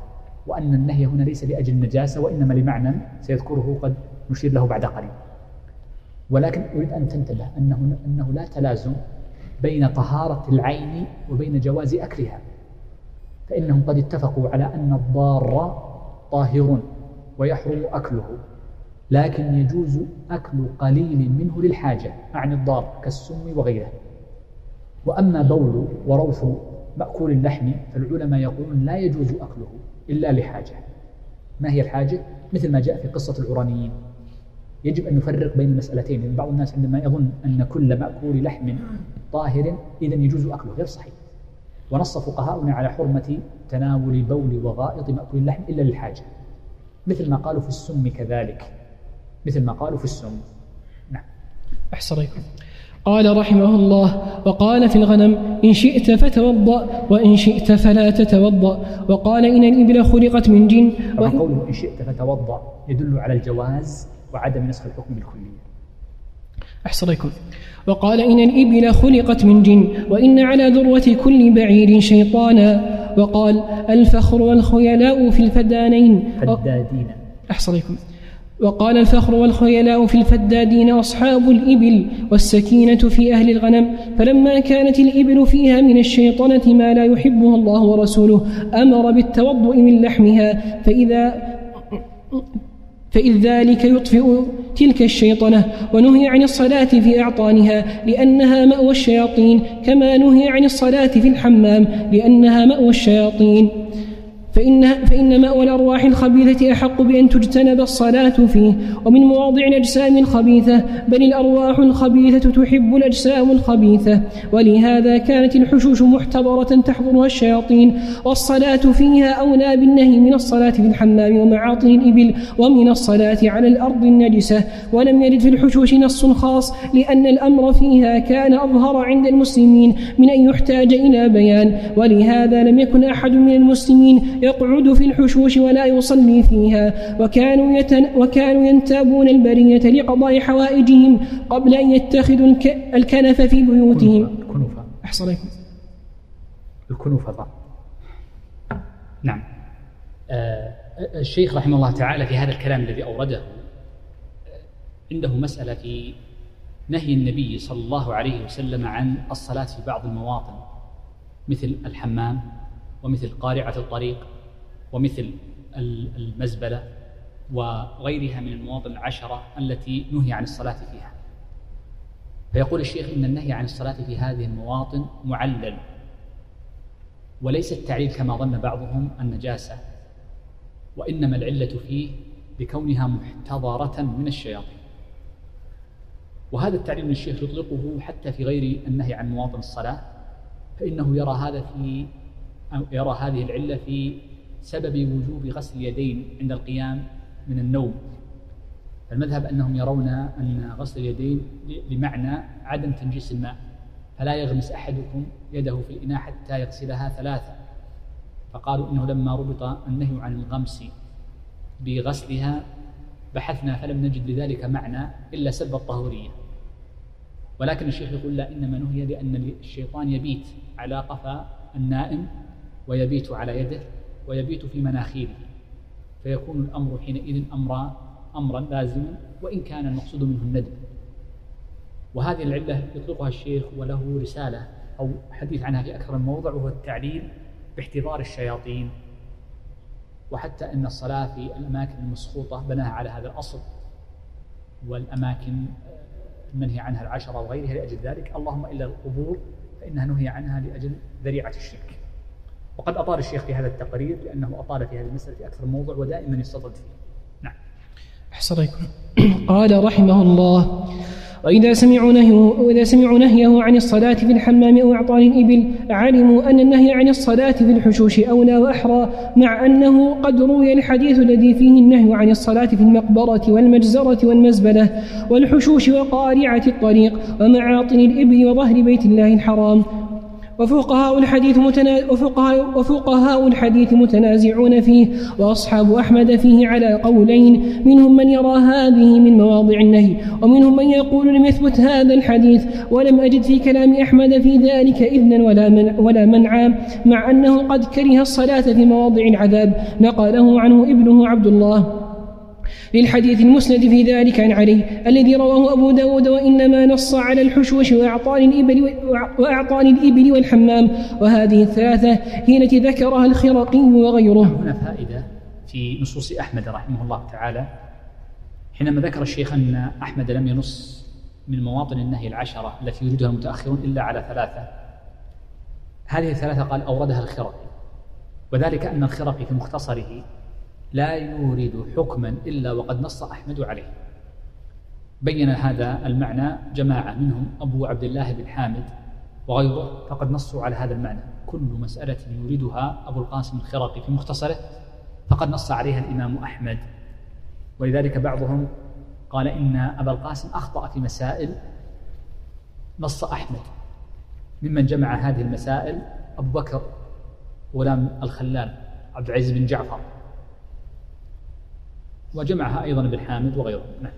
وأن النهي هنا ليس لأجل النجاسة وإنما لمعنى سيذكره قد نشير له بعد قليل. ولكن أريد أن تنتبه أنه, أنه لا تلازم بين طهارة العين وبين جواز أكلها. فإنهم قد اتفقوا على أن الضار طاهر ويحرم أكله. لكن يجوز أكل قليل منه للحاجة عن الضار كالسم وغيره. وأما بول وروث مأكول اللحم فالعلماء يقولون لا يجوز أكله إلا لحاجة. ما هي الحاجة؟ مثل ما جاء في قصة العرانيين يجب أن نفرق بين المسألتين لأن بعض الناس عندما يظن أن كل مأكول لحم طاهر إذا يجوز أكله غير صحيح. ونص فقهاؤنا على حرمة تناول بول وغائط مأكول اللحم إلا للحاجة. مثل ما قالوا في السم كذلك. مثل ما قالوا في السم. نعم. أحسن قال رحمه الله وقال في الغنم إن شئت فتوضأ وإن شئت فلا تتوضأ. وقال إن الإبل خلقت من جن وإن قوله إن شئت فتوضأ يدل على الجواز وعدم نسخ الحكم بالكلية. أحسن وقال إن الإبل خلقت من جن وإن على ذروة كل بعير شيطانا. وقال الفخر والخيلاء في الفدانين. فدادين. أحسن وقال الفخر والخيلاء في الفدادين أصحاب الإبل والسكينة في أهل الغنم فلما كانت الإبل فيها من الشيطنة ما لا يحبه الله ورسوله أمر بالتوضؤ من لحمها فإذا فإذ ذلك يطفئ تلك الشيطنة ونهي عن الصلاة في أعطانها لأنها مأوى الشياطين كما نهي عن الصلاة في الحمام لأنها مأوى الشياطين. فإن, فإن مأوى الأرواح الخبيثة أحق بأن تجتنب الصلاة فيه ومن مواضع الأجسام الخبيثة بل الأرواح الخبيثة تحب الأجسام الخبيثة. ولهذا كانت الحشوش محتضرة تحضرها الشياطين والصلاة فيها أولى بالنهي من الصلاة في الحمام ومعاطن الإبل ومن الصلاة على الأرض النجسة. ولم يرد في الحشوش نص خاص لأن الأمر فيها كان أظهر عند المسلمين من أن يحتاج إلى بيان. ولهذا لم يكن أحد من المسلمين يقعد في الحشوش ولا يصلي فيها وكانوا, يتن وكانوا ينتابون البرية لقضاء حوائجهم قبل أن يتخذوا الكنف في بيوتهم. الكنوفة أحسن الكنوفة نعم. آه الشيخ رحمه الله تعالى في هذا الكلام الذي أورده عنده مسألة في نهي النبي صلى الله عليه وسلم عن الصلاة في بعض المواطن مثل الحمام ومثل قارعة الطريق. ومثل المزبلة وغيرها من المواطن العشرة التي نهي عن الصلاة فيها. فيقول الشيخ إن النهي عن الصلاة في هذه المواطن معلل وليس التعليل كما ظن بعضهم النجاسة وإنما العلة فيه بكونها محتضرة من الشياطين. وهذا التعليل الشيخ يطلقه حتى في غير النهي عن مواطن الصلاة فإنه يرى هذا في يرى هذه العلة في سبب وجوب غسل اليدين عند القيام من النوم. المذهب أنهم يرون أن غسل اليدين لمعنى عدم تنجيس الماء فلا يغمس أحدكم يده في الإناء حتى يغسلها ثلاثة. فقالوا إنه لما ربط النهي عن الغمس بغسلها بحثنا فلم نجد لذلك معنى إلا سب الطهورية. ولكن الشيخ يقول لا إنما نهي لأن الشيطان يبيت على قفا النائم ويبيت على يده. ويبيت في مناخيره. فيكون الأمر حينئذ أمرا أمرا لازما وإن كان المقصود منه الندب وهذه العلة يطلقها الشيخ وله رسالة أو حديث عنها في أكثر من موضع وهو التعليل باحتضار الشياطين. وحتى أن الصلاة في الأماكن المسخوطة بناها على هذا الأصل. والأماكن المنهي عنها العشرة وغيرها لأجل ذلك. اللهم إلا القبور فإنها نهي عنها لأجل ذريعة الشرك. وقد أطال الشيخ في هذا التقرير لأنه أطال في هذه المسألة في أكثر موضوع ودائما يستطرد فيه. نعم. أحسن قال رحمه الله وإذا سمعوا نهيه, وإذا سمعوا نهيه عن الصلاة في الحمام أو إعطان الإبل علموا أن النهي عن الصلاة في الحشوش أولى وأحرى مع أنه قد روي الحديث الذي فيه النهي عن الصلاة في المقبرة والمجزرة والمزبلة والحشوش وقارعة الطريق ومعاطن الإبل وظهر بيت الله الحرام. وفقهاء الحديث. وفقهاء... وفقهاء الحديث متنازعون فيه وأصحاب أحمد فيه على قولين منهم من يرى هذه من مواضع النهي ومنهم من يقول لم يثبت هذا الحديث ولم أجد في كلام أحمد في ذلك إذنا ولا من... ولا منعا مع أنه قد كره الصلاة في مواضع العذاب نقله عنه ابنه عبد الله للحديث المسند في ذلك عن علي الذي رواه أبو داود وإنما نص على الحشوش وأعطان الإبل, وأعطان الإبل والحمام. وهذه الثلاثة هي التي ذكرها الخرقي وغيره. هنا فائدة في نصوص أحمد رحمه الله تعالى. حينما ذكر الشيخ أن أحمد لم ينص من مواطن النهي العشرة التي يريدها المتأخرون إلا على ثلاثة هذه الثلاثة قال أوردها الخرقي وذلك أن الخرقي في مختصره لا يورد حكما إلا وقد نص أحمد عليه. بين هذا المعنى جماعة منهم أبو عبد الله بن حامد وغيره فقد نصوا على هذا المعنى. كل مسألة يوردها أبو القاسم الخرقي في مختصره فقد نص عليها الإمام أحمد. ولذلك بعضهم قال إن أبا القاسم أخطأ في مسائل نص أحمد. ممن جمع هذه المسائل أبو بكر غلام الخلال عبد العزيز بن جعفر. وجمعها أيضا ابن حامد وغيره. نعم.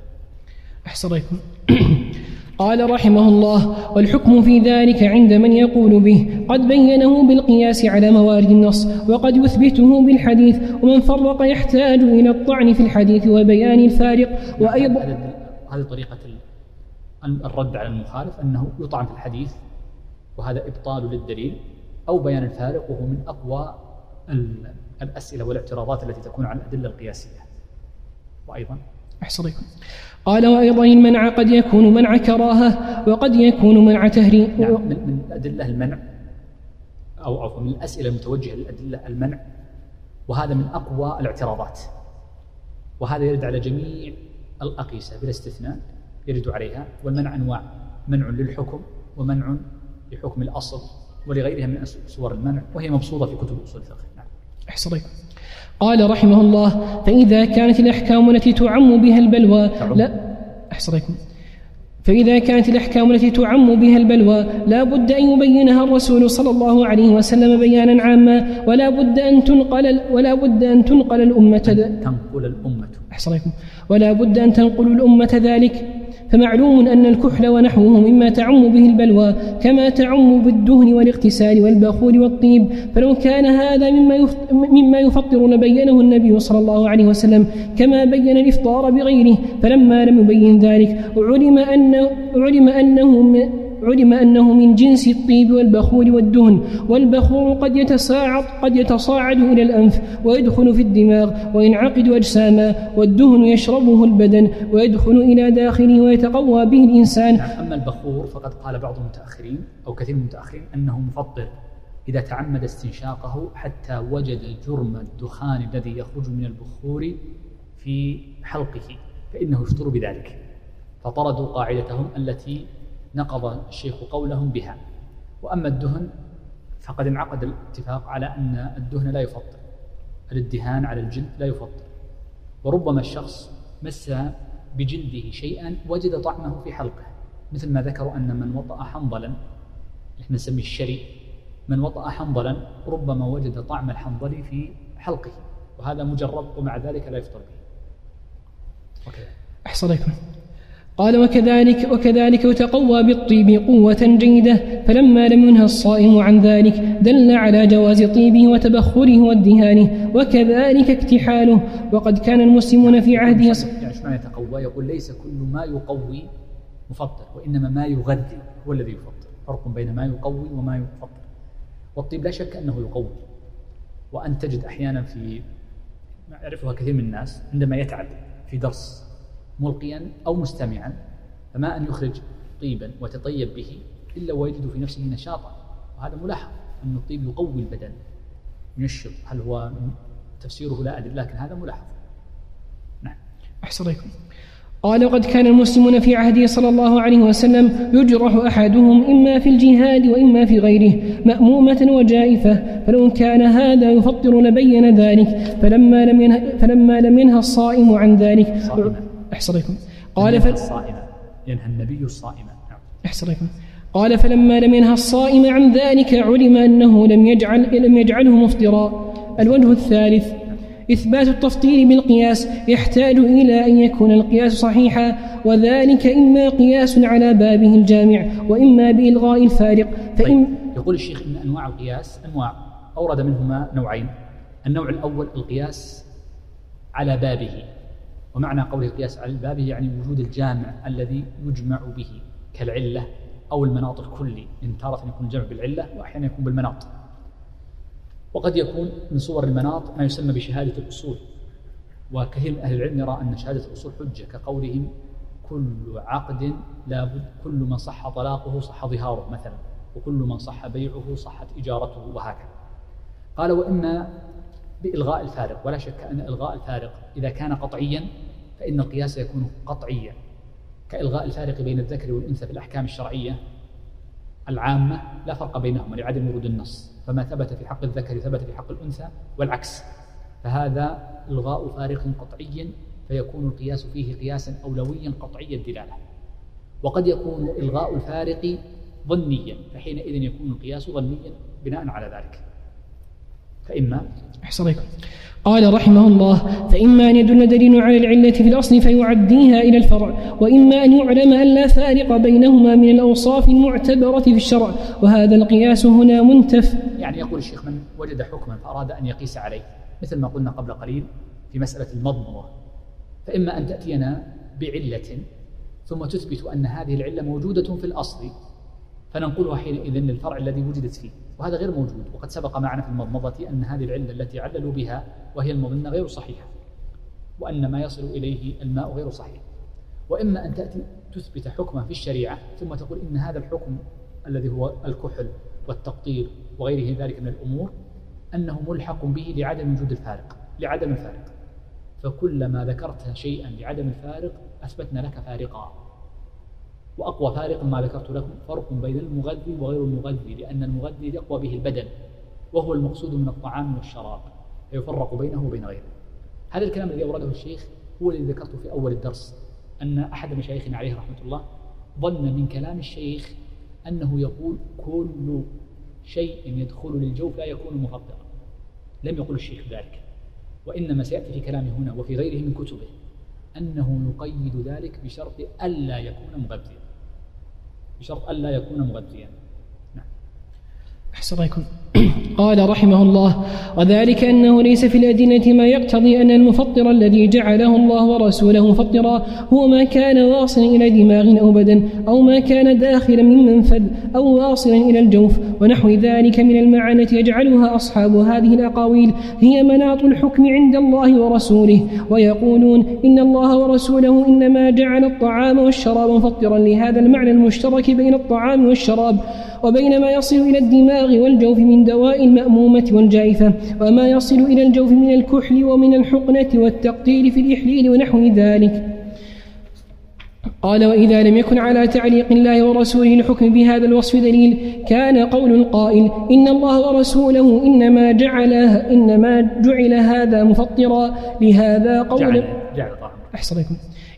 أحسن قال رحمه الله والحكم في ذلك عند من يقول به قد بينه بالقياس على موارد النص وقد يثبته بالحديث ومن فرق يحتاج إلى الطعن في الحديث وبيان الفارق وأيضا هذه طريقة الرد على المخالف أنه يطعن في الحديث وهذا إبطال للدليل أو بيان الفارق وهو من أقوى الأسئلة والاعتراضات التي تكون على الأدلة القياسية. وأيضا. أحسن قال وأيضا المنع قد يكون منع كراهة وقد يكون منع تهريم نعم من, من أدلة المنع أو عفوا من الأسئلة المتوجهة للأدلة المنع وهذا من أقوى الاعتراضات. وهذا يرد على جميع الأقيسة بلا استثناء يرد عليها والمنع أنواع. منع للحكم ومنع لحكم الأصل ولغيرها من صور المنع وهي مبسوطة في كتب أصول الفقه. نعم. أحسن قال رحمه الله فإذا كانت الأحكام التي تعم بها البلوى لا أحسن فإذا كانت الأحكام التي تعم بها البلوى لا بد أن يبينها الرسول صلى الله عليه وسلم بيانا عاما ولا بد أن تنقل ولا بد أن تنقل الأمة تنقل الأمة. أحسن ولا بد أن تنقل الأمة ذلك فمعلوم أن الكحل ونحوه مما تعم به البلوى كما تعم بالدهن والاغتسال والبخور والطيب. فلو كان هذا مما يفطر لبينه النبي صلى الله عليه وسلم كما بين الإفطار بغيره فلما لم يبين ذلك علم أنه علم أنه علم أنه من جنس الطيب والبخور والدهن. والبخور قد يتصاعد قد يتصاعد إلى الأنف ويدخل في الدماغ وينعقد أجساما. والدهن يشربه البدن ويدخل إلى داخله ويتقوى به الإنسان. أما البخور فقد قال بعض المتأخرين أو كثير من المتأخرين أنه مفطر إذا تعمد استنشاقه حتى وجد جرم الدخان الذي يخرج من البخور في حلقه فإنه يفطر بذلك. فطردوا قاعدتهم التي نقض الشيخ قولهم بها. وأما الدهن فقد انعقد الاتفاق على أن الدهن لا يفطر الادهان على الجلد لا يفطر. وربما الشخص مس بجلده شيئا وجد طعمه في حلقه مثل ما ذكروا أن من وطأ حنظلا إحنا نسميه الشري من وطأ حنظلا ربما وجد طعم الحنظل في حلقه وهذا مجرب ومع ذلك لا يفطر به. وكذا أحسن عليكم قال وكذلك وكذلك يتقوى بالطيب قوة جيدة فلما لم ينهى الصائم عن ذلك دل على جواز طيبه وتبخره وادهانه وكذلك اكتحاله. وقد كان المسلمون في عهده يعني إيش معنى يتقوى؟ يقول ليس كل ما يقوي مفطر وإنما ما يغذي هو الذي يفطر. فرق بين ما يقوي وما يفطر. والطيب لا شك أنه يقوي. وأن تجد أحيانا في يعرفها كثير من الناس عندما يتعب في درس ملقيا أو مستمعا فما أن يخرج طيبا وتطيب به إلا ويجد في نفسه نشاطا. وهذا ملاحظ أن الطيب يقوي البدن ينشط هل هو تفسيره لا أدري لكن هذا ملاحظ. نعم. أحسن عليكم قال وقد كان المسلمون في عهده صلى الله عليه وسلم يجرح أحدهم إما في الجهاد وإما في غيره مأمومة وجائفة فلو كان هذا يفطر لبين ذلك فلما لم ينه, فلما لم ينهى الصائم عن ذلك. صائما. أحسن عليكم. قال ف... الصائمة ينهى النبي الصائمة. نعم. عليكم. قال فلما لم ينهى الصائم عن ذلك علم أنه لم يجعل لم يجعله مفطرا. الوجه الثالث إثبات التفطير بالقياس يحتاج إلى أن يكون القياس صحيحا وذلك إما قياس على بابه الجامع وإما بإلغاء الفارق. فإن طيب. يقول الشيخ إن أنواع القياس أنواع أورد منهما نوعين. النوع الأول القياس على بابه. ومعنى قوله قياس على الباب يعني وجود الجامع الذي يجمع به كالعلة أو المناط الكلي إن تارة يكون الجمع بالعلة وأحيانا يكون بالمناط. وقد يكون من صور المناط ما يسمى بشهادة الأصول. وكثير من أهل العلم يرى أن شهادة الأصول حجة كقولهم كل عقد لابد كل من صح طلاقه صح ظهاره مثلا وكل من صح بيعه صحت إجارته وهكذا. قال وإما بإلغاء الفارق. ولا شك أن إلغاء الفارق إذا كان قطعيا فإن القياس يكون قطعيا. كإلغاء الفارق بين الذكر والأنثى في الأحكام الشرعية العامة لا فرق بينهما لعدم ورود النص. فما ثبت في حق الذكر ثبت في حق الأنثى والعكس. فهذا إلغاء فارق قطعي فيكون القياس فيه قياسا أولويا قطعي الدلالة وقد يكون إلغاء الفارق ظنيا فحينئذ يكون القياس ظنيا بناء على ذلك. فإما أحسن عليكم قال رحمه الله فإما أن يدل دليل على العلة في الأصل فيعديها إلى الفرع وإما أن يعلم أن لا فارق بينهما من الأوصاف المعتبرة في الشرع وهذا القياس هنا منتف. يعني يقول الشيخ من وجد حكما فأراد أن يقيس عليه مثل ما قلنا قبل قليل في مسألة المضمضة فإما أن تأتينا بعلة ثم تثبت أن هذه العلة موجودة في الأصل فننقلها حينئذ للفرع الذي وجدت فيه. وهذا غير موجود. وقد سبق معنا في المضمضة أن هذه العلة التي عللوا بها وهي المظنة غير صحيحة وأن ما يصل إليه الماء غير صحيح. وإما أن تأتي تثبت حكما في الشريعة ثم تقول إن هذا الحكم الذي هو الكحل والتقطير وغيره ذلك من الأمور أنه ملحق به لعدم وجود الفارق لعدم الفارق. فكلما ذكرت شيئا لعدم الفارق أثبتنا لك فارقا. وأقوى فارق ما ذكرت لكم فرق بين المغذي وغير المغذي لأن المغذي يقوى به البدن وهو المقصود من الطعام والشراب فيفرق بينه وبين غيره. هذا الكلام الذي أورده الشيخ هو الذي ذكرته في أول الدرس أن أحد مشايخنا عليه رحمة الله ظن من كلام الشيخ أنه يقول كل شيء يدخل للجوف لا يكون مفطرا لم يقل الشيخ ذلك وإنما سيأتي في كلامه هنا وفي غيره من كتبه أنه يقيد ذلك بشرط ألا يكون مغذيا. بشرط ألا يكون مغذيا. أحسن عليكم قال رحمه الله وذلك أنه ليس في الأدلة ما يقتضي أن المفطر الذي جعله الله ورسوله مفطرا هو ما كان واصلا إلى دماغ أو بدن أو ما كان داخلا من منفذ أو واصلا إلى الجوف ونحو ذلك من المعانة يجعلها أصحاب هذه الأقاويل هي مناط الحكم عند الله ورسوله ويقولون إن الله ورسوله إنما جعل الطعام والشراب مفطرا لهذا المعنى المشترك بين الطعام والشراب وبين ما يصل إلى الدماغ والجوف من دواء المأمومة والجائفة وما يصل إلى الجوف من الكحل ومن الحقنة والتقتيل في الإحليل ونحو ذلك. قال وإذا لم يكن على تعليق الله ورسوله الحكم بهذا الوصف دليل كان قول القائل إن الله ورسوله إنما جعل إنما جعل هذا مفطرا. لهذا قول جعل, جعل أحسن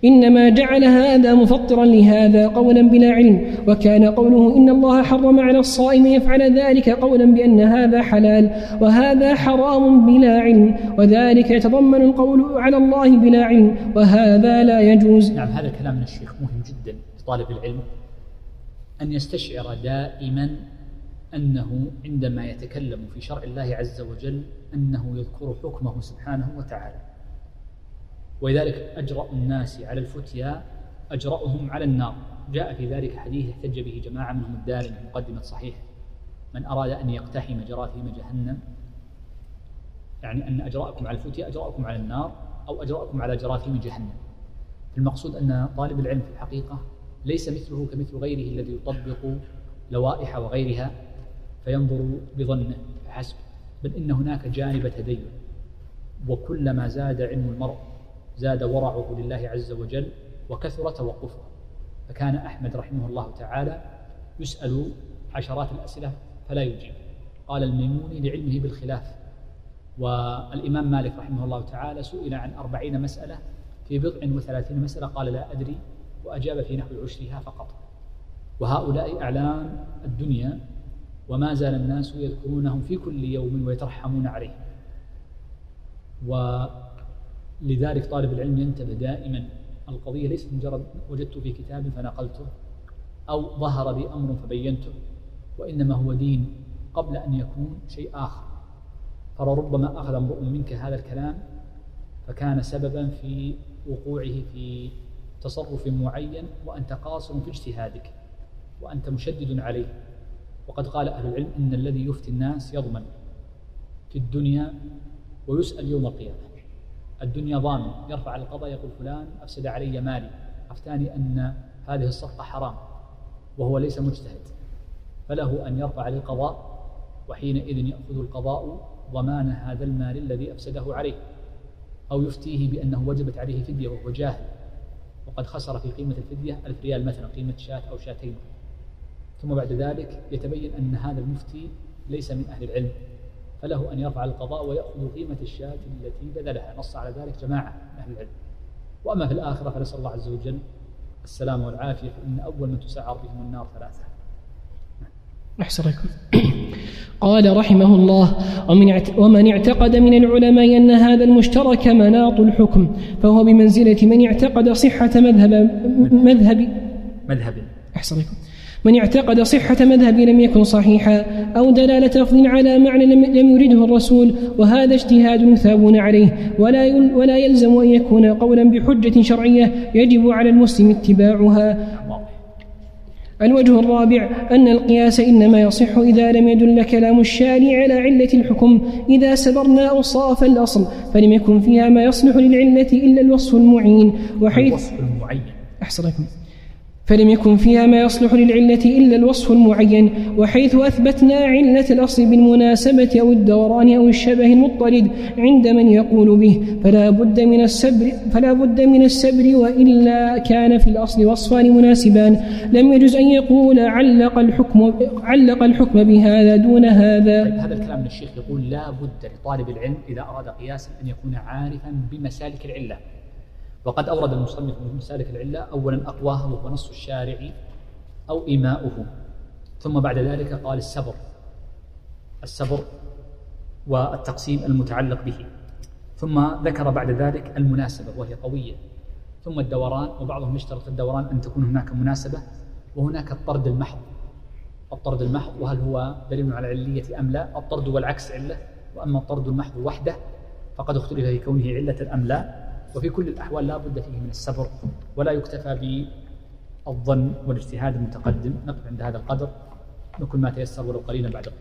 إنما جعل هذا مفطرا لهذا قولا بلا علم وكان قوله إن الله حرم على الصائم يفعل ذلك قولا بأن هذا حلال وهذا حرام بلا علم وذلك يتضمن القول على الله بلا علم وهذا لا يجوز. نعم هذا كلام من الشيخ مهم جدا لطالب العلم. أن يستشعر دائما أنه عندما يتكلم في شرع الله عز وجل أنه يذكر حكمه سبحانه وتعالى. ولذلك أجرأ الناس على الفتيا أجرأهم على النار. جاء في ذلك حديث احتج به جماعة منهم الدارمي مقدمة صحيح من أراد أن يقتحم جراثيم جهنم يعني أن أجرأكم على الفتيا أجرأكم على النار أو أجرأكم على جراثيم جهنم. المقصود أن طالب العلم في الحقيقة ليس مثله كمثل غيره الذي يطبق لوائح وغيرها فينظر بظنه. فحسب. بل إن هناك جانب تدين وكلما زاد علم المرء زاد ورعه لله عز وجل وكثر توقفه. فكان أحمد رحمه الله تعالى يسأل عشرات الأسئلة فلا يجيب. قال الميموني لعلمه بالخلاف. والإمام مالك رحمه الله تعالى سئل عن أربعين مسألة في بضع وثلاثين مسألة قال لا أدري وأجاب في نحو عشرها فقط. وهؤلاء أعلام الدنيا وما زال الناس يذكرونهم في كل يوم ويترحمون عليه و لذلك طالب العلم ينتبه دائما القضية ليست مجرد وجدت في كتاب فنقلته أو ظهر لي أمر فبينته وإنما هو دين قبل أن يكون شيء آخر. فلربما أخذ امرؤ منك هذا الكلام فكان سببا في وقوعه في تصرف معين وأنت قاصر في اجتهادك وأنت مشدد عليه. وقد قال أهل العلم إن الذي يفتي الناس يضمن في الدنيا ويسأل يوم القيامة. الدنيا ضامن. يرفع القضاء يقول فلان أفسد علي مالي. أفتاني أن هذه الصفقة حرام وهو ليس مجتهد. فله أن يرفع للقضاء وحينئذ يأخذ القضاء ضمان هذا المال الذي أفسده عليه أو يفتيه بأنه وجبت عليه فدية وهو جاهل. وقد خسر في قيمة الفدية ألف ريال مثلا قيمة شاة أو شاتين. ثم بعد ذلك يتبين أن هذا المفتي ليس من أهل العلم. فله أن يرفع القضاء ويأخذ قيمة الشاة التي بذلها. نص على ذلك جماعة من أهل العلم. وأما في الآخرة فنسأل الله عز وجل السلام والعافية فإن أول من تسعر بهم النار ثلاثة. أحسن قال رحمه الله ومن ومن اعتقد من العلماء أن هذا المشترك مناط الحكم فهو بمنزلة من اعتقد صحة مذهب مذهب مذهب. أحسن لكم من اعتقد صحة مذهب لم يكن صحيحا أو دلالة لفظ على معنى لم يرده الرسول وهذا اجتهاد يثابون عليه. ولا ولا يلزم أن يكون قولا بحجة شرعية يجب على المسلم اتباعها. الوجه الرابع أن القياس إنما يصح إذا لم يدل كلام الشارع على علة الحكم. إذا سبرنا أوصاف الأصل فلم يكن فيها ما يصلح للعلة إلا الوصف المعين. وحيث الوصف المعين. أحسن لكم فلم يكن فيها ما يصلح للعلة إلا الوصف المعين وحيث أثبتنا علة الأصل بالمناسبة أو الدوران أو الشبه المضطرد عند من يقول به. فلا بد من السبر فلا بد من السبر وإلا كان في الأصل وصفان مناسبان. لم يجز أن يقول علق الحكم علق الحكم بهذا دون هذا. هذا الكلام من الشيخ يقول لا بد لطالب العلم إذا أراد قياسا أن يكون عارفا بمسالك العلة. وقد أورد المصنف من مسالك العلة أولا أقواه وهو نص الشارع أو إيماؤه ثم بعد ذلك قال السبر السبر والتقسيم المتعلق به ثم ذكر بعد ذلك المناسبة وهي قوية ثم الدوران وبعضهم يشترط الدوران أن تكون هناك مناسبة وهناك الطرد المحض الطرد المحض وهل هو دليل على علية أم لا الطرد والعكس علة وأما الطرد المحض وحده فقد اختلف في كونه علة أم لا. وفي كل الأحوال لا بد فيه من الصبر ولا يكتفى بالظن والاجتهاد المتقدم. نقف عند هذا القدر نكون ما تيسر ولو قليلا بعد